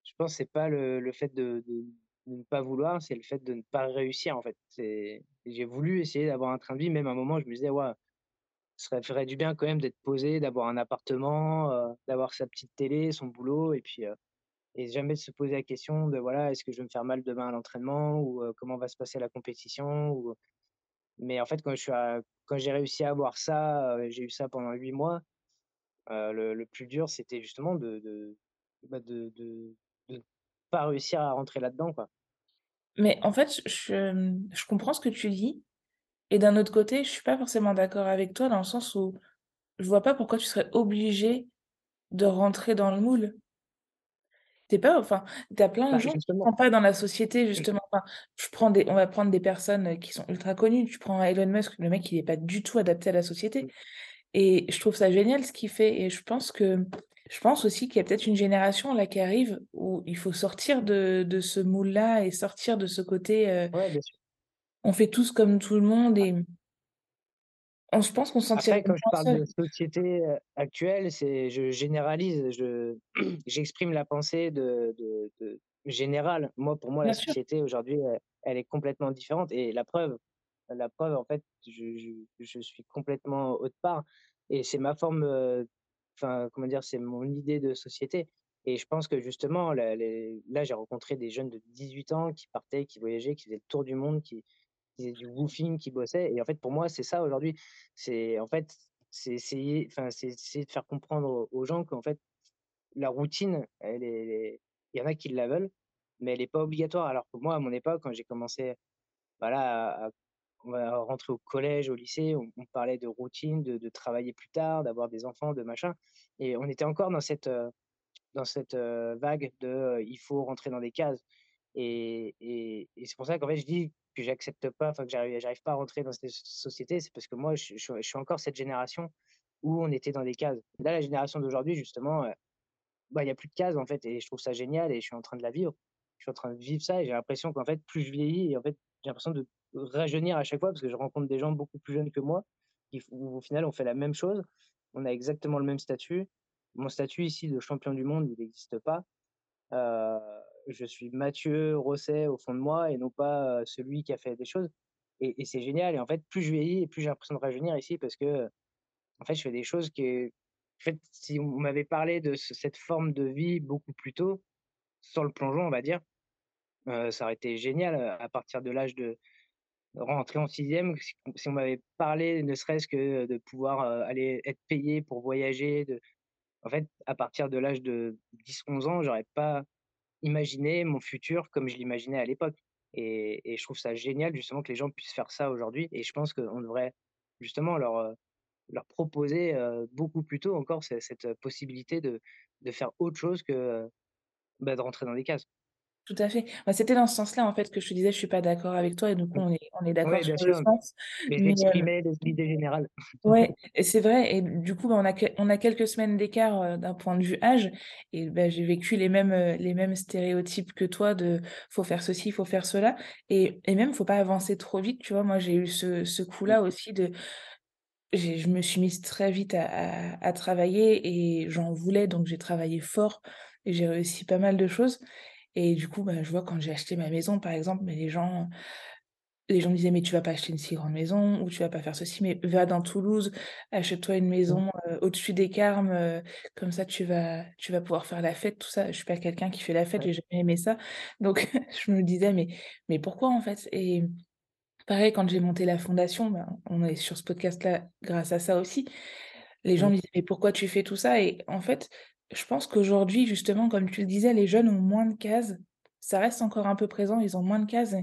je pense que c'est pas le le fait de ne pas vouloir, c'est le fait de ne pas réussir, en fait. J'ai voulu essayer d'avoir un train de vie, même à un moment, je me disais: «Ouais, ça ferait du bien quand même d'être posé, d'avoir un appartement, d'avoir sa petite télé, son boulot» et puis, et jamais de se poser la question de voilà, est-ce que je vais me faire mal demain à l'entraînement ou comment va se passer la compétition ou mais en fait, quand je suis quand j'ai réussi à avoir ça, j'ai eu ça pendant 8 mois, le plus dur, c'était justement de de, bah, de de de pas réussir à rentrer là-dedans, quoi. Mais en fait, je, je comprends ce que tu dis et d'un autre côté, je suis pas forcément d'accord avec toi dans le sens où je vois pas pourquoi tu serais obligé de rentrer dans le moule. Tu pas enfin, tu as plein de Bah, gens qui justement. sont pas dans la société justement, enfin, je prends des on va prendre des personnes, heu, qui sont ultra connues. Tu prends Elon Musk, le mec il est pas du tout adapté à la société. Mmh, et je trouve ça génial ce qu'il fait. Et je pense que je pense aussi qu'il y a peut-être une génération là qui arrive où il faut sortir de de ce moule-là et sortir de ce côté, heu, ouais, bien sûr. on fait tous comme tout le monde et on je pense qu'on se sentirait Après, quand je parle seul. de société, heu, actuelle, c'est je généralise, je j'exprime la pensée de de de générale. Moi, pour moi, la sûr, société aujourd'hui, elle elle est complètement différente et la preuve la preuve, en fait, je je je suis complètement autre part et c'est ma forme, heu, enfin, comment dire? C'est mon idée de société et je pense que justement, là les là, j'ai rencontré des jeunes de 18 ans qui partaient, qui voyageaient, qui faisaient le tour du monde, qui faisaient du woofing, qui bossaient et en fait, pour moi, c'est ça aujourd'hui. C'est en fait, c'est essayer enfin, c'est essayer de faire comprendre aux gens qu'en fait, la routine, elle est il y en a qui la veulent, mais elle est pas obligatoire. Alors que moi, à mon époque, quand j'ai commencé, voilà, à rentrer au collège, au lycée, on parlait de routine, de travailler plus tard, d'avoir des enfants, de machin et on était encore dans cette, heu, dans cette, heu, vague de, heu, il faut rentrer dans des cases et et et c'est pour ça qu'en fait, je dis que j'accepte pas, enfin que j'arrive pas à rentrer dans cette société, c'est parce que moi, je suis encore cette génération où on était dans des cases. Là, la génération d'aujourd'hui, justement, heu, bah, il y a plus de cases, en fait et je trouve ça génial et je suis en train de la vivre. Je suis en train de vivre ça et j'ai l'impression qu'en fait, plus je vieillis et en fait, j'ai l'impression de rajeunir à chaque fois parce que je rencontre des gens beaucoup plus jeunes que moi qui où au final, on fait la même chose. On a exactement le même statut. Mon statut ici de champion du monde, il n'existe pas. Heu, je suis Mathieu Rosset au fond de moi et non pas, celui qui a fait des choses et c'est génial et en fait, plus je vieillis plus j'ai l'impression de rajeunir ici parce que, en fait, je fais des choses que en fait, si on m'avait parlé de ce cette forme de vie beaucoup plus tôt, sans le plongeon, on va dire, ça aurait été génial, à partir de l'âge de rentrer en 6e, si on m'avait parlé ne serait-ce que de pouvoir, aller être payé pour voyager, de en fait, à partir de l'âge de 10-11 ans, j'aurais pas imaginé mon futur comme je l'imaginais à l'époque et je trouve ça génial justement que les gens puissent faire ça aujourd'hui et je pense qu'on devrait justement leur, leur proposer, beaucoup plus tôt encore ce cette, possibilité de de faire autre chose que, bah, de rentrer dans des cases. Tout à fait. Bah, c'était dans ce sens-là en fait que je te disais je suis pas d'accord avec toi et du coup Mmh. on est on est d'accord Oui, sur bien le sûr, sens mais j'exprimais les l'idée générale. Ouais c'est vrai et du coup, bah, on a on a quelques semaines d'écart, d'un point de vue âge et bah, j'ai vécu les mêmes, les mêmes stéréotypes que toi de: «Faut faire ceci, faut faire cela» et et même faut pas avancer trop vite, tu vois? Moi, j'ai eu ce ce Mmh, coup-là aussi de je me suis mise très vite à à à travailler et j'en voulais donc j'ai travaillé fort et j'ai réussi pas mal de choses et du coup, bah, je vois quand j'ai acheté ma maison, par exemple, mais les gens les gens me disaient: «Mais tu vas pas acheter une si grande maison ou tu vas pas faire ceci, mais va dans Toulouse, achète-toi une mmh, maison, au-dessus des Carmes, comme ça tu vas tu vas pouvoir faire la fête», tout ça. Je suis pas quelqu'un qui fait la fête, j'ai jamais aimé ça. Donc je me disais: «Mais mais pourquoi en fait?» et pareil quand j'ai monté la fondation, ben, on est sur ce podcast-là grâce à ça aussi. Les gens me disaient: «Mais pourquoi tu fais tout ça?» et en fait, je pense qu'aujourd'hui justement, comme tu le disais, les jeunes ont moins de cases. Ça reste encore un peu présent, ils ont moins de cases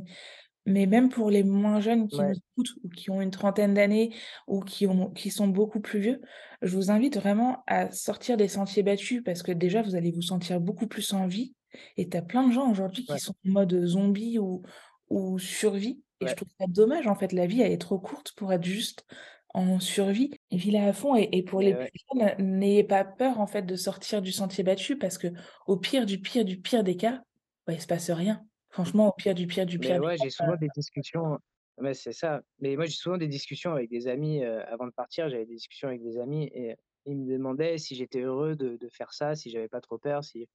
mais même pour les moins jeunes qui nous écoutent ou qui ont une trentaine d'années ou qui ont qui sont beaucoup plus vieux, je vous invite vraiment à sortir des sentiers battus parce que déjà vous allez vous sentir beaucoup plus en vie et tu as plein de gens aujourd'hui qui sont en mode, zombie ou ou survie et je trouve ça dommage en fait. La vie elle est trop courte pour être juste en survie. Vivez-la à fond et et pour les Mais plus ouais. jeunes, n'ayez pas peur en fait de sortir du sentier battu parce qu'au pire du pire du pire des cas, bah, il se passe rien. Franchement, au pire du pire du Mais pire des ouais, cas, j'ai souvent des discussions ouais, c'est ça. Mais moi, j'ai souvent des discussions avec des amis, heu, avant de partir, j'avais des discussions avec des amis et ils me demandaient si j'étais heureux de de faire ça, si j'avais pas trop peur, si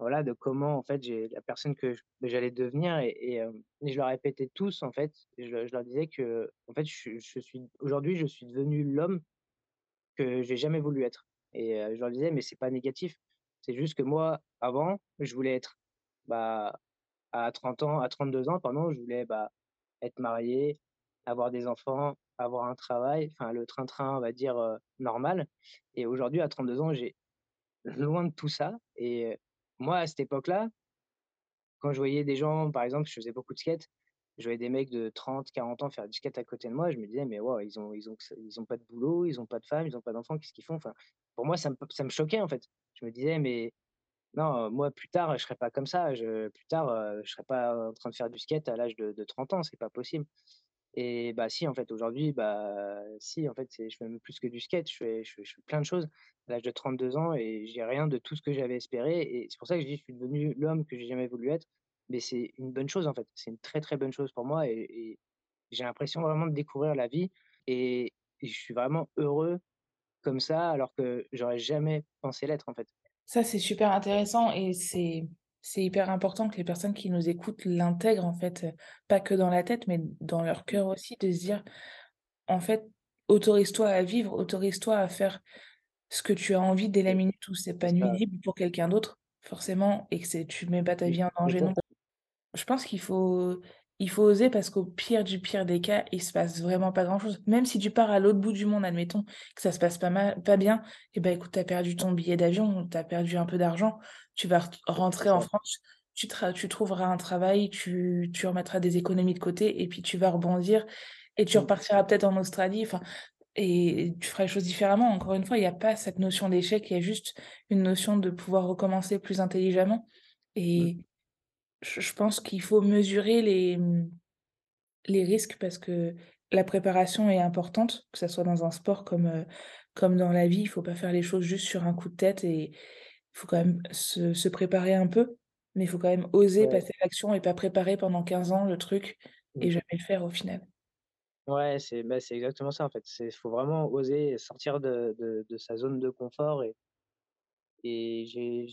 voilà, de comment en fait j'ai la personne que que j'allais devenir et je leur répétais tous en fait, je leur disais qu'en fait, je suis aujourd'hui, je suis devenu l'homme que j'ai jamais voulu être et je leur disais: «Mais c'est pas négatif, c'est juste que moi, avant, je voulais être, bah, à 30 ans, à 32 ans, pardon, je voulais, bah, être marié, avoir des enfants, avoir un travail, enfin le train-train, on va dire, normal et aujourd'hui à 32 ans, j'ai loin de tout ça et moi à cette époque-là quand je voyais des gens, par exemple, je faisais beaucoup de skate, je voyais des mecs de 30-40 ans faire du skate à côté de moi, je me disais: «Mais waouh, ils ont ils ont ils ont pas de boulot, ils ont pas de femme, ils ont pas d'enfants, qu'est-ce qu'ils font?» enfin, pour moi, ça me ça me choquait, en fait. Je me disais: «Mais non, moi plus tard, je serai pas comme ça, je plus tard, heu, je serai pas en train de faire du skate à l'âge de de 30 ans, c'est pas possible». Et bah, si, en fait, aujourd'hui, bah, si, en fait, je fais même plus que du skate, je fais je fais plein de choses à l'âge de 32 ans et j'ai rien de tout ce que j'avais espéré et c'est pour ça que je dis: «Je suis devenu l'homme que j'ai jamais voulu être», mais c'est une bonne chose, en fait. C'est une très, très bonne chose pour moi et et j'ai l'impression vraiment de découvrir la vie et et je suis vraiment heureux comme ça, alors que j'aurais jamais pensé l'être, en fait. Ça, c'est super intéressant et c'est c'est hyper important que les personnes qui nous écoutent l'intègrent, en fait, heu, pas que dans la tête, mais dans leur cœur aussi, de se dire: «En fait, autorise-toi à vivre, autorise-toi à faire ce que tu as envie dès la minute où c'est pas nuisible pour quelqu'un d'autre, forcément, et que c'est tu mets pas ta vie en danger non Je pense qu'il faut il faut oser parce qu'au pire du pire des cas, il se passe vraiment pas grand-chose. Même si tu pars à l'autre bout du monde, admettons que ça se passe pas mal pas bien, et ben écoute, tu as perdu ton billet d'avion, tu as perdu un peu d'argent, tu vas rentrer en. France, tu trouveras un travail, tu tu remettras des économies de côté et puis tu vas rebondir et tu Mmh, repartiras peut-être en Australie, enfin et tu feras les choses différemment. Encore une fois, il y a pas cette notion d'échec, il y a juste une notion de pouvoir recommencer plus intelligemment et je je pense qu'il faut mesurer les, les risques parce que la préparation est importante, que ça soit dans un sport comme, heu, comme dans la vie. Il faut pas faire les choses juste sur un coup de tête et il faut quand même se se préparer un peu, mais il faut quand même oser ouais, passer à l'action et pas préparer pendant 15 ans le truc mmh. et jamais le faire au final. Ouais, c'est bah, exactement ça, en fait. C'est faut vraiment oser sortir de de de sa zone de confort et et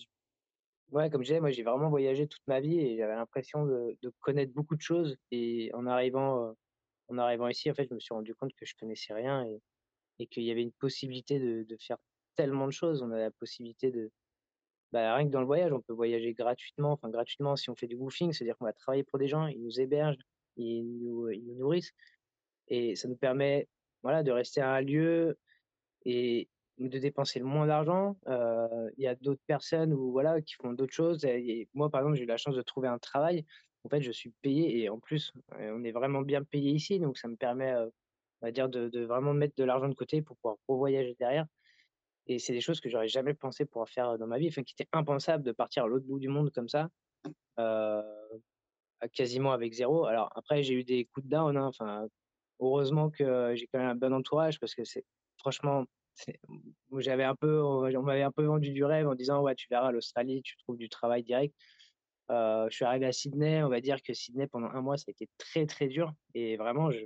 ouais, comme je disais, moi, j'ai vraiment voyagé toute ma vie et j'avais l'impression de connaître beaucoup de choses et en arrivant, heu, en arrivant ici, en fait, je me suis rendu compte que je connaissais rien et qu'il y avait une possibilité de de faire tellement de choses. On a la possibilité de bah, rien que dans le voyage, on peut voyager gratuitement, enfin gratuitement si on fait du woofing, c'est-à-dire qu'on va travailler pour des gens, ils nous hébergent, ils nous ils nous nourrissent et ça nous permet, voilà, de rester à un lieu et de dépenser le moins d'argent. Il y a d'autres personnes où voilà, qui font d'autres choses moi, par exemple, j'ai eu la chance de trouver un travail. En fait, je suis payé et en plus, on est vraiment bien payé ici, donc ça me permet, on va dire de vraiment mettre de l'argent de côté pour pouvoir revoyager derrière et c'est des choses que j'aurais jamais pensé pouvoir faire, dans ma vie, enfin qui étaient impensables de partir à l'autre bout du monde comme ça, quasiment avec zéro. Alors après, j'ai eu des coups de down, hein, enfin, heureusement que j'ai quand même un bon entourage parce que c'est franchement, j'avais un peu on m'avait un peu vendu du rêve en disant: «Ouais, tu verras l'Australie, tu trouves du travail direct». Heu, je suis arrivé à Sydney, on va dire que Sydney pendant un mois, ça a été très, très dur. Et vraiment je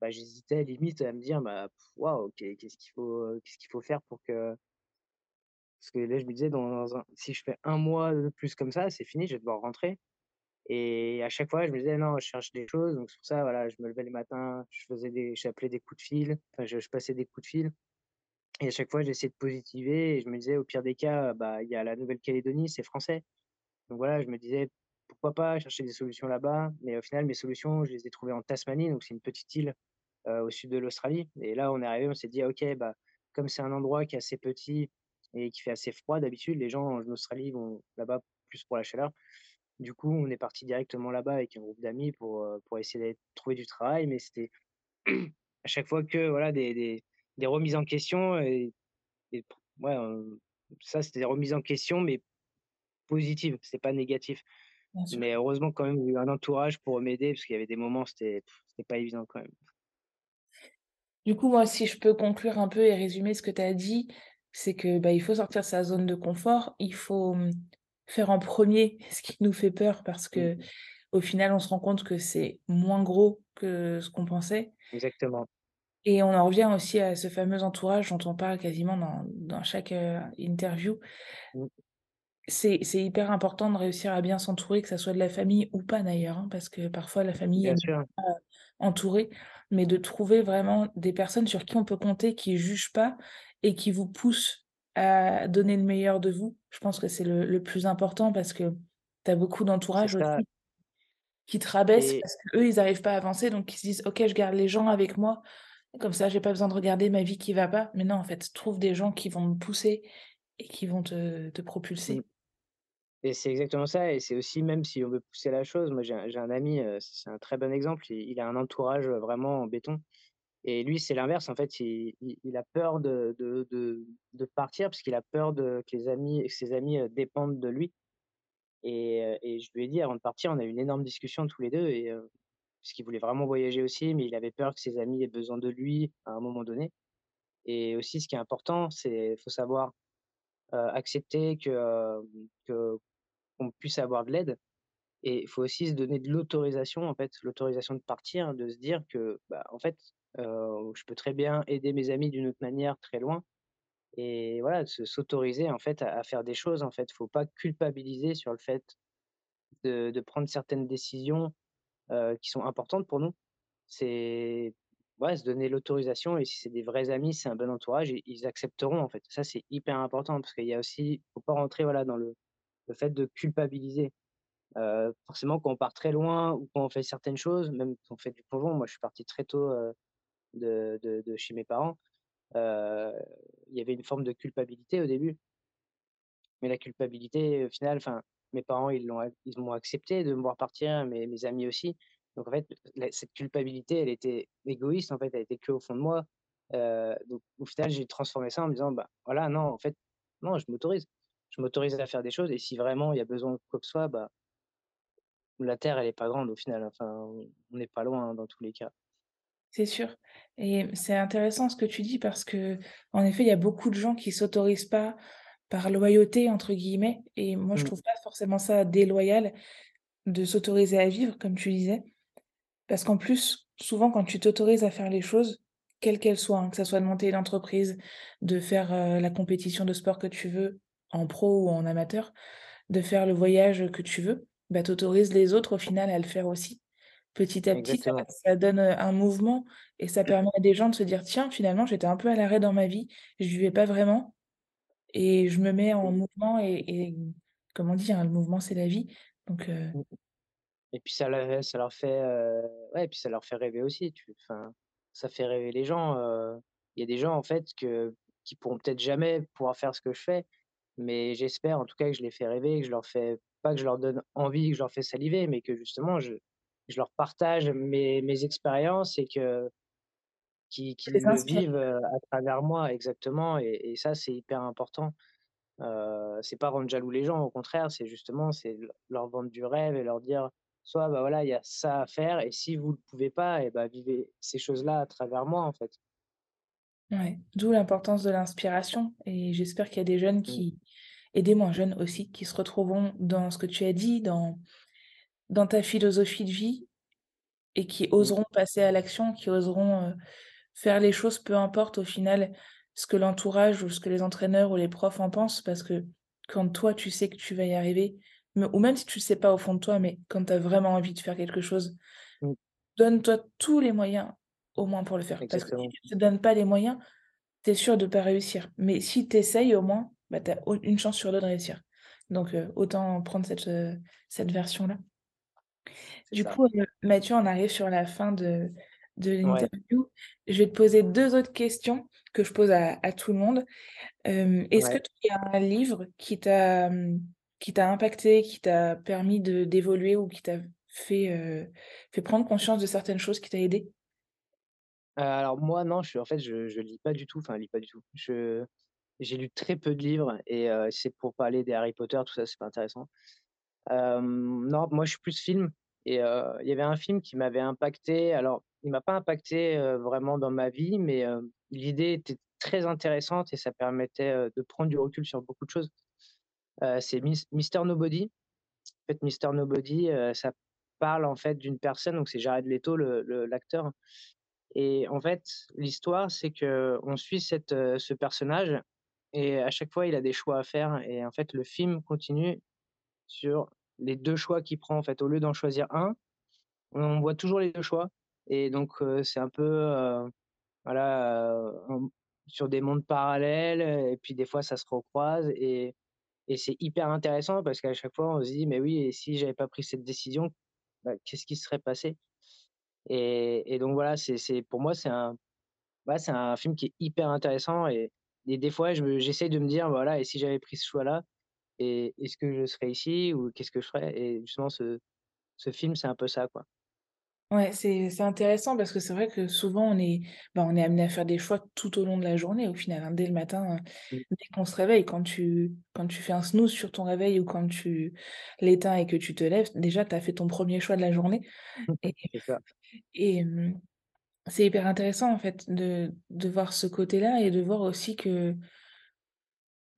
bah, j'hésitais limite à me dire: «Bah, waouh, qu'est qu'est-ce qu'il faut, qu'est-ce qu'il faut faire pour que» parce que là, je me disais si je fais un mois de plus comme ça, c'est fini, je vais devoir rentrer. Et à chaque fois, je me disais: «Non, je cherche des choses», donc c'est pour ça, voilà, je me levais le matin, je faisais des j'appelais des coups de fil, enfin, je je passais des coups de fil et à chaque fois, j'essayais de positiver et je me disais: «Au pire des cas, bah, il y a la Nouvelle-Calédonie, c'est français». Donc voilà, je me disais: «Pourquoi pas chercher des solutions là-bas?» mais au final, mes solutions, je les ai trouvées en Tasmanie, donc c'est une petite île, au sud de l'Australie et là, on est arrivé, on s'est dit: «Ah OK, bah, comme c'est un endroit qui est assez petit et qui fait assez froid d'habitude, les gens en Australie vont là-bas plus pour la chaleur». Du coup, on est parti directement là-bas avec un groupe d'amis pour, pour essayer d'aller trouver du travail, mais c'était à chaque fois que voilà des des remises en question et ouais, ça c'était des remises en question, mais positives, c'est pas négatif. Mais heureusement quand même, j'ai eu un entourage pour m'aider parce qu'il y avait des moments, c'était pas évident quand même. Du coup, moi, si je peux conclure un peu et résumer ce que tu as dit, c'est que, bah, il faut sortir de sa zone de confort. Il faut, mmh, faire en premier ce qui nous fait peur parce Mmh. qu'au final, on se rend compte que c'est moins gros que ce qu'on pensait Exactement. Et on en revient aussi à ce fameux entourage dont on parle quasiment dans dans chaque, heu, interview. Mmh. C'est hyper important de réussir à bien s'entourer, que ça soit de la famille ou pas d'ailleurs, hein, parce que parfois la famille est pas entourée, mais de trouver vraiment des personnes sur qui on peut compter, qui jugent pas et qui vous poussent à donner le meilleur de vous. Je pense que c'est le le plus important parce que tu as beaucoup d'entourage aussi qui te rabaissent et parce qu'eux, ils arrivent pas à avancer, donc ils se disent: «OK, je garde les gens avec moi, comme ça j'ai pas besoin de regarder ma vie qui va pas». Mais non, en fait, trouve des gens qui vont me pousser et qui vont te te mmh propulser. et c'est exactement ça et c'est aussi même si on veut pousser la chose, moi j'ai un ami, c'est un très bon exemple, il a un entourage, vraiment en béton et lui, c'est l'inverse en fait, il il a peur de de de partir parce qu'il a peur que les amis que ses amis, dépendent de lui et et je lui ai dit avant de partir, on a eu une énorme discussion tous les 2 et heu, parce qu'il voulait vraiment voyager aussi, mais il avait peur que ses amis aient besoin de lui à un moment donné. Et aussi ce qui est important, c'est faut savoir, accepter que, qu'on puisse avoir de l'aide. Et il faut aussi se donner de l'autorisation, en fait, l'autorisation de partir, de se dire que, bah, en fait, je peux très bien aider mes amis d'une autre manière très loin. Et voilà, s'autoriser, en fait, à à faire des choses, en fait. Faut pas culpabiliser sur le fait de de prendre certaines décisions, heu, qui sont importantes pour nous. C'est se donner l'autorisation et si c'est des vrais amis, c'est un bon entourage, ils accepteront, en fait. Ça, c'est hyper important parce qu'il y a aussi faut pas rentrer, voilà, dans le fait de culpabiliser. Heu, forcément, quand on part très loin ou quand on fait certaines choses, même quand on fait du plongeon, moi je suis parti très tôt, heu, de chez mes parents, il y avait une forme de culpabilité au début, mais la culpabilité au final, enfin, mes parents ils m'ont accepté de me voir partir, mes amis aussi. Donc en fait, cette culpabilité, elle était égoïste en fait, elle était qu'au fond de moi. Heu, donc au final, j'ai transformé ça en me disant: «Bah, voilà, non, en fait, non, je m'autorise. Je m'autorise à faire des choses et si vraiment il y a besoin de quoi que ce soit, bah, La terre, elle est pas grande au final, enfin, on n'est pas loin, hein, dans tous les cas. C'est sûr et c'est intéressant ce que tu dis parce que en effet, il y a beaucoup de gens qui s'autorisent pas par «loyauté» entre guillemets et moi je Mmh, trouve pas forcément ça déloyal de s'autoriser à vivre comme tu disais. Parce qu'en plus, souvent quand tu t'autorises à faire les choses, quelles qu'elles soient, hein, que ça soit de monter une entreprise, de faire, heu, la compétition de sport que tu veux, en pro ou en amateur, de faire le voyage que tu veux, bah, tu autorises les autres au final à le faire aussi. Petit à petit, ça ça donne, heu, un mouvement et ça permet à des gens de se dire: «Tiens, finalement, j'étais un peu à l'arrêt dans ma vie, je vivais pas vraiment et je me mets en mouvement» et et comme on dit, hein, le mouvement, c'est la vie. Donc heu, mmh et puis ça leur ça leur fait, heu, ouais, et puis ça leur fait rêver aussi, tu enfin, ça fait rêver les gens, il y a des gens, en fait, que qui pourront peut-être jamais pouvoir faire ce que je fais, mais j'espère en tout cas que je les fais rêver, que je leur fais pas que je leur donne envie, que je leur fais saliver, mais que justement je je leur partage mes mes expériences et que tu les le vivent, à travers moi exactement et et ça, c'est hyper important. Heu, c'est pas rendre jaloux les gens, au contraire, c'est justement, c'est leur vendre du rêve et leur dire: «Soit, bah, voilà, il y a ça à faire et si vous ne pouvez pas et bah, vivez ces choses-là à travers moi, en fait». Ouais, d'où l'importance de l'inspiration et j'espère qu'il y a des jeunes Mmh, qui et des moins jeunes aussi, qui se retrouveront dans ce que tu as dit, dans dans ta philosophie de vie et qui mmh, oseront passer à l'action, qui oseront, faire les choses, peu importe au final ce que l'entourage ou ce que les entraîneurs ou les profs en pensent. Parce que quand toi, tu sais que tu vas y arriver, ou même si tu le sais pas au fond de toi, mais quand tu as vraiment envie de faire quelque chose, mmh, donne-toi tous les moyens au moins pour le faire. Parce que si tu te donnes pas les moyens, tu es sûr de pas réussir. Mais si tu essayes au moins, bah, tu as une chance sur deux de réussir. Donc heu, autant prendre cette, cette version-là. Du ça. coup, heu, Mathieu, on arrive sur la fin de de Ouais, l'interview. Je vais te poser 2 autres questions que je pose à à tout le monde. Est-ce que ouais. toi, il y a un livre qui t'a, qui t'a impacté, qui t'a permis d'évoluer ou qui t'a fait, fait prendre conscience de certaines choses, qui t'a aidé? Heu, alors moi non, je en fait, je je lis pas du tout, enfin, lis pas du tout. Je j'ai lu très peu de livres et c'est pour parler des Harry Potter, tout ça, c'est pas intéressant. Non, moi, je suis plus film et il y avait un film qui m'avait impacté. Alors, il m'a pas impacté, vraiment dans ma vie, mais l'idée était très intéressante et ça permettait, de prendre du recul sur beaucoup de choses. C'est Mis Mister Nobody. En fait, Mister Nobody, ça parle, en fait, d'une personne, donc c'est Jared Leto, le le l'acteur et en fait, l'histoire, c'est qu'on suit cette, ce personnage et à chaque fois, il a des choix à faire et en fait, le film continue sur les 2 choix qu'il prend, en fait. Au lieu d'en choisir un, on voit toujours les 2 choix et donc c'est un peu, voilà, sur des mondes parallèles et puis des fois ça se recroise et et c'est hyper intéressant parce qu'à chaque fois on se dit: «Mais oui et si j'avais pas pris cette décision, bah, qu'est-ce qui se serait passé?» et et donc voilà, c'est pour moi c'est un ouais, c'est un film qui est hyper intéressant et et des fois j'essaie de me dire: «Voilà et si j'avais pris ce choix-là est-ce que je serais ici ou qu'est-ce que je ferais?» et justement ce ce film, c'est un peu ça, quoi. Ouais, c'est c'est intéressant parce que c'est vrai que souvent on est bah, on est amené à faire des choix tout au long de la journée au final, hein. Dès le matin, Mmh. dès qu'on se réveille, quand tu quand tu fais un snooze sur ton réveil ou quand tu l'éteins et que tu te lèves, déjà tu as fait ton premier choix de la journée et C'est ça. et mmh, c'est hyper intéressant en fait de de voir ce côté-là et de voir aussi que,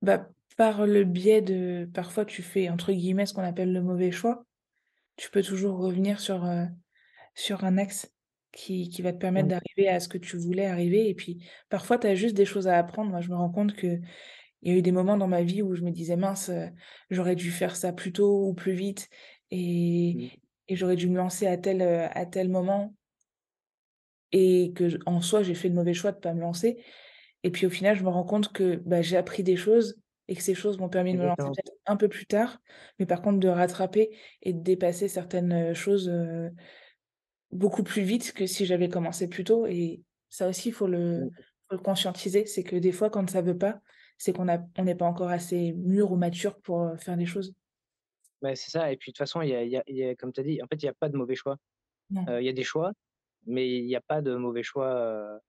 bah, par le biais de parfois tu fais entre guillemets ce qu'on appelle «le mauvais choix», tu peux toujours revenir sur, heu Sur un axe qui qui va te permettre Mmh. d'arriver à ce que tu voulais arriver et puis, parfois, tu as juste des choses à apprendre. Moi, je me rends compte qu'il y a eu des moments dans ma vie où je me disais: «Mince, heu, j'aurais dû faire ça plus tôt ou plus vite et Mmh. et j'aurais dû me lancer à tel, à tel moment» et que en soi, j'ai fait le mauvais choix de pas me lancer et puis, au final, je me rends compte que, bah, j'ai appris des choses et que ces choses m'ont permis de me lancer peut-être un peu plus tard, mais par contre de rattraper et de dépasser certaines, heu, choses, Beaucoup plus vite que si j'avais commencé plus tôt et ça aussi, il faut le Mmh. faut le conscientiser. C'est que des fois, quand ça veut pas, c'est qu'on on n'est pas encore assez mûr ou mature pour, heu, faire les choses. Ouais, c'est ça et puis de toute façon, y a y a y a comme tu as dit, en fait, il y a pas de mauvais choix. Heu, il y a des choix, mais il y a pas de mauvais choix,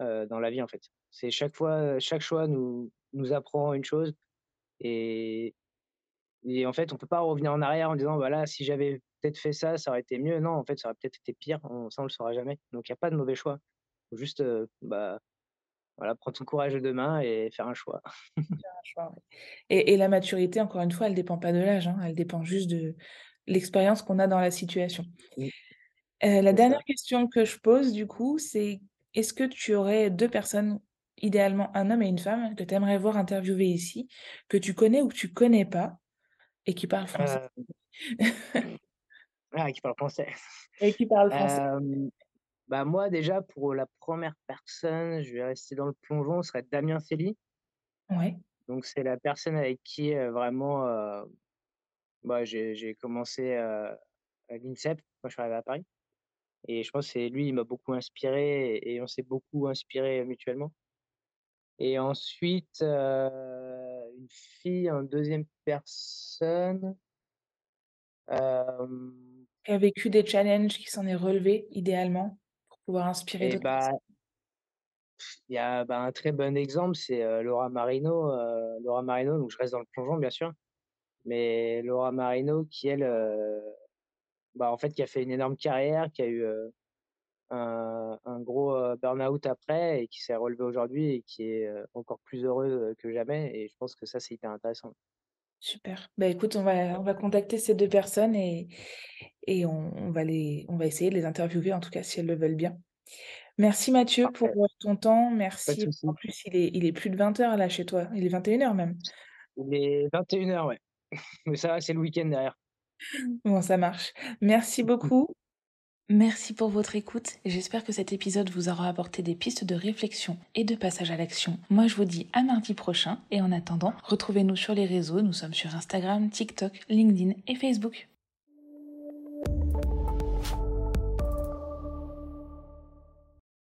dans la vie, en fait. C'est chaque fois, chaque choix nous nous apprend une chose et et en fait, on peut pas revenir en arrière en disant: «Voilà, si j'avais peut-être fait ça, ça aurait été mieux». Non, en fait, ça aurait peut-être été pire, on ça, on le saura jamais. Donc il y a pas de mauvais choix. Faut juste, heu, bah, voilà, prendre ton courage à 2 mains et faire un choix. Faire un choix, ouais et et la maturité, encore une fois, elle dépend pas de l'âge, hein, elle dépend juste de l'expérience qu'on a dans la situation. La ça. dernière question que je pose, du coup, c'est est-ce que tu aurais 2 personnes, idéalement un homme et une femme, que tu aimerais voir interviewer ici, que tu connais ou que tu connais pas et qui parlent français? Heu, ah, qui parle français. Et qui parlent français. Bah, moi, déjà, pour la première personne, je vais rester dans le plongeon, ce serait Damien Sély. Ouais. Donc c'est la personne avec qui, heu, vraiment, heu, bah, j'ai commencé, heu, à l'INSEP quand je suis arrivé à Paris et je pense que c'est lui, il m'a beaucoup inspiré et et on s'est beaucoup inspiré mutuellement et ensuite, une fille en deuxième personne, Qui a vécu des challenges, qui s'en est relevé idéalement, pour pouvoir inspirer d'autres bah, il y a, bah, un très bon exemple, c'est, heu, Laura Marino, heu, Laura Marino, donc je reste dans le plongeon, bien sûr, mais Laura Marino qui elle, heu, bah, en fait, qui a fait une énorme carrière, qui a eu, un un gros, burn-out après et qui s'est relevé aujourd'hui et qui est, encore plus heureux, heu, que jamais et je pense que ça, c'est hyper intéressant. Super. Bah, écoute, on va on va contacter ces 2 personnes et et on on va les on va essayer de les interviewer, en tout cas, si elles le veulent bien. Merci Mathieu pour, Parfait, heu, ton temps. pas de Merci en souci. plus, il est il est plus de vingt heures là chez toi. Il est vingt et une heures même. Il est 21:00 ouais, mais ça va, c'est le week-end derrière. Bon, ça marche. Merci beaucoup. Merci pour votre écoute. J'espère que cet épisode vous aura apporté des pistes de réflexion et de passage à l'action. Moi, je vous dis à mardi prochain et en attendant, retrouvez-nous sur les réseaux. Nous sommes sur Instagram, TikTok, LinkedIn et Facebook.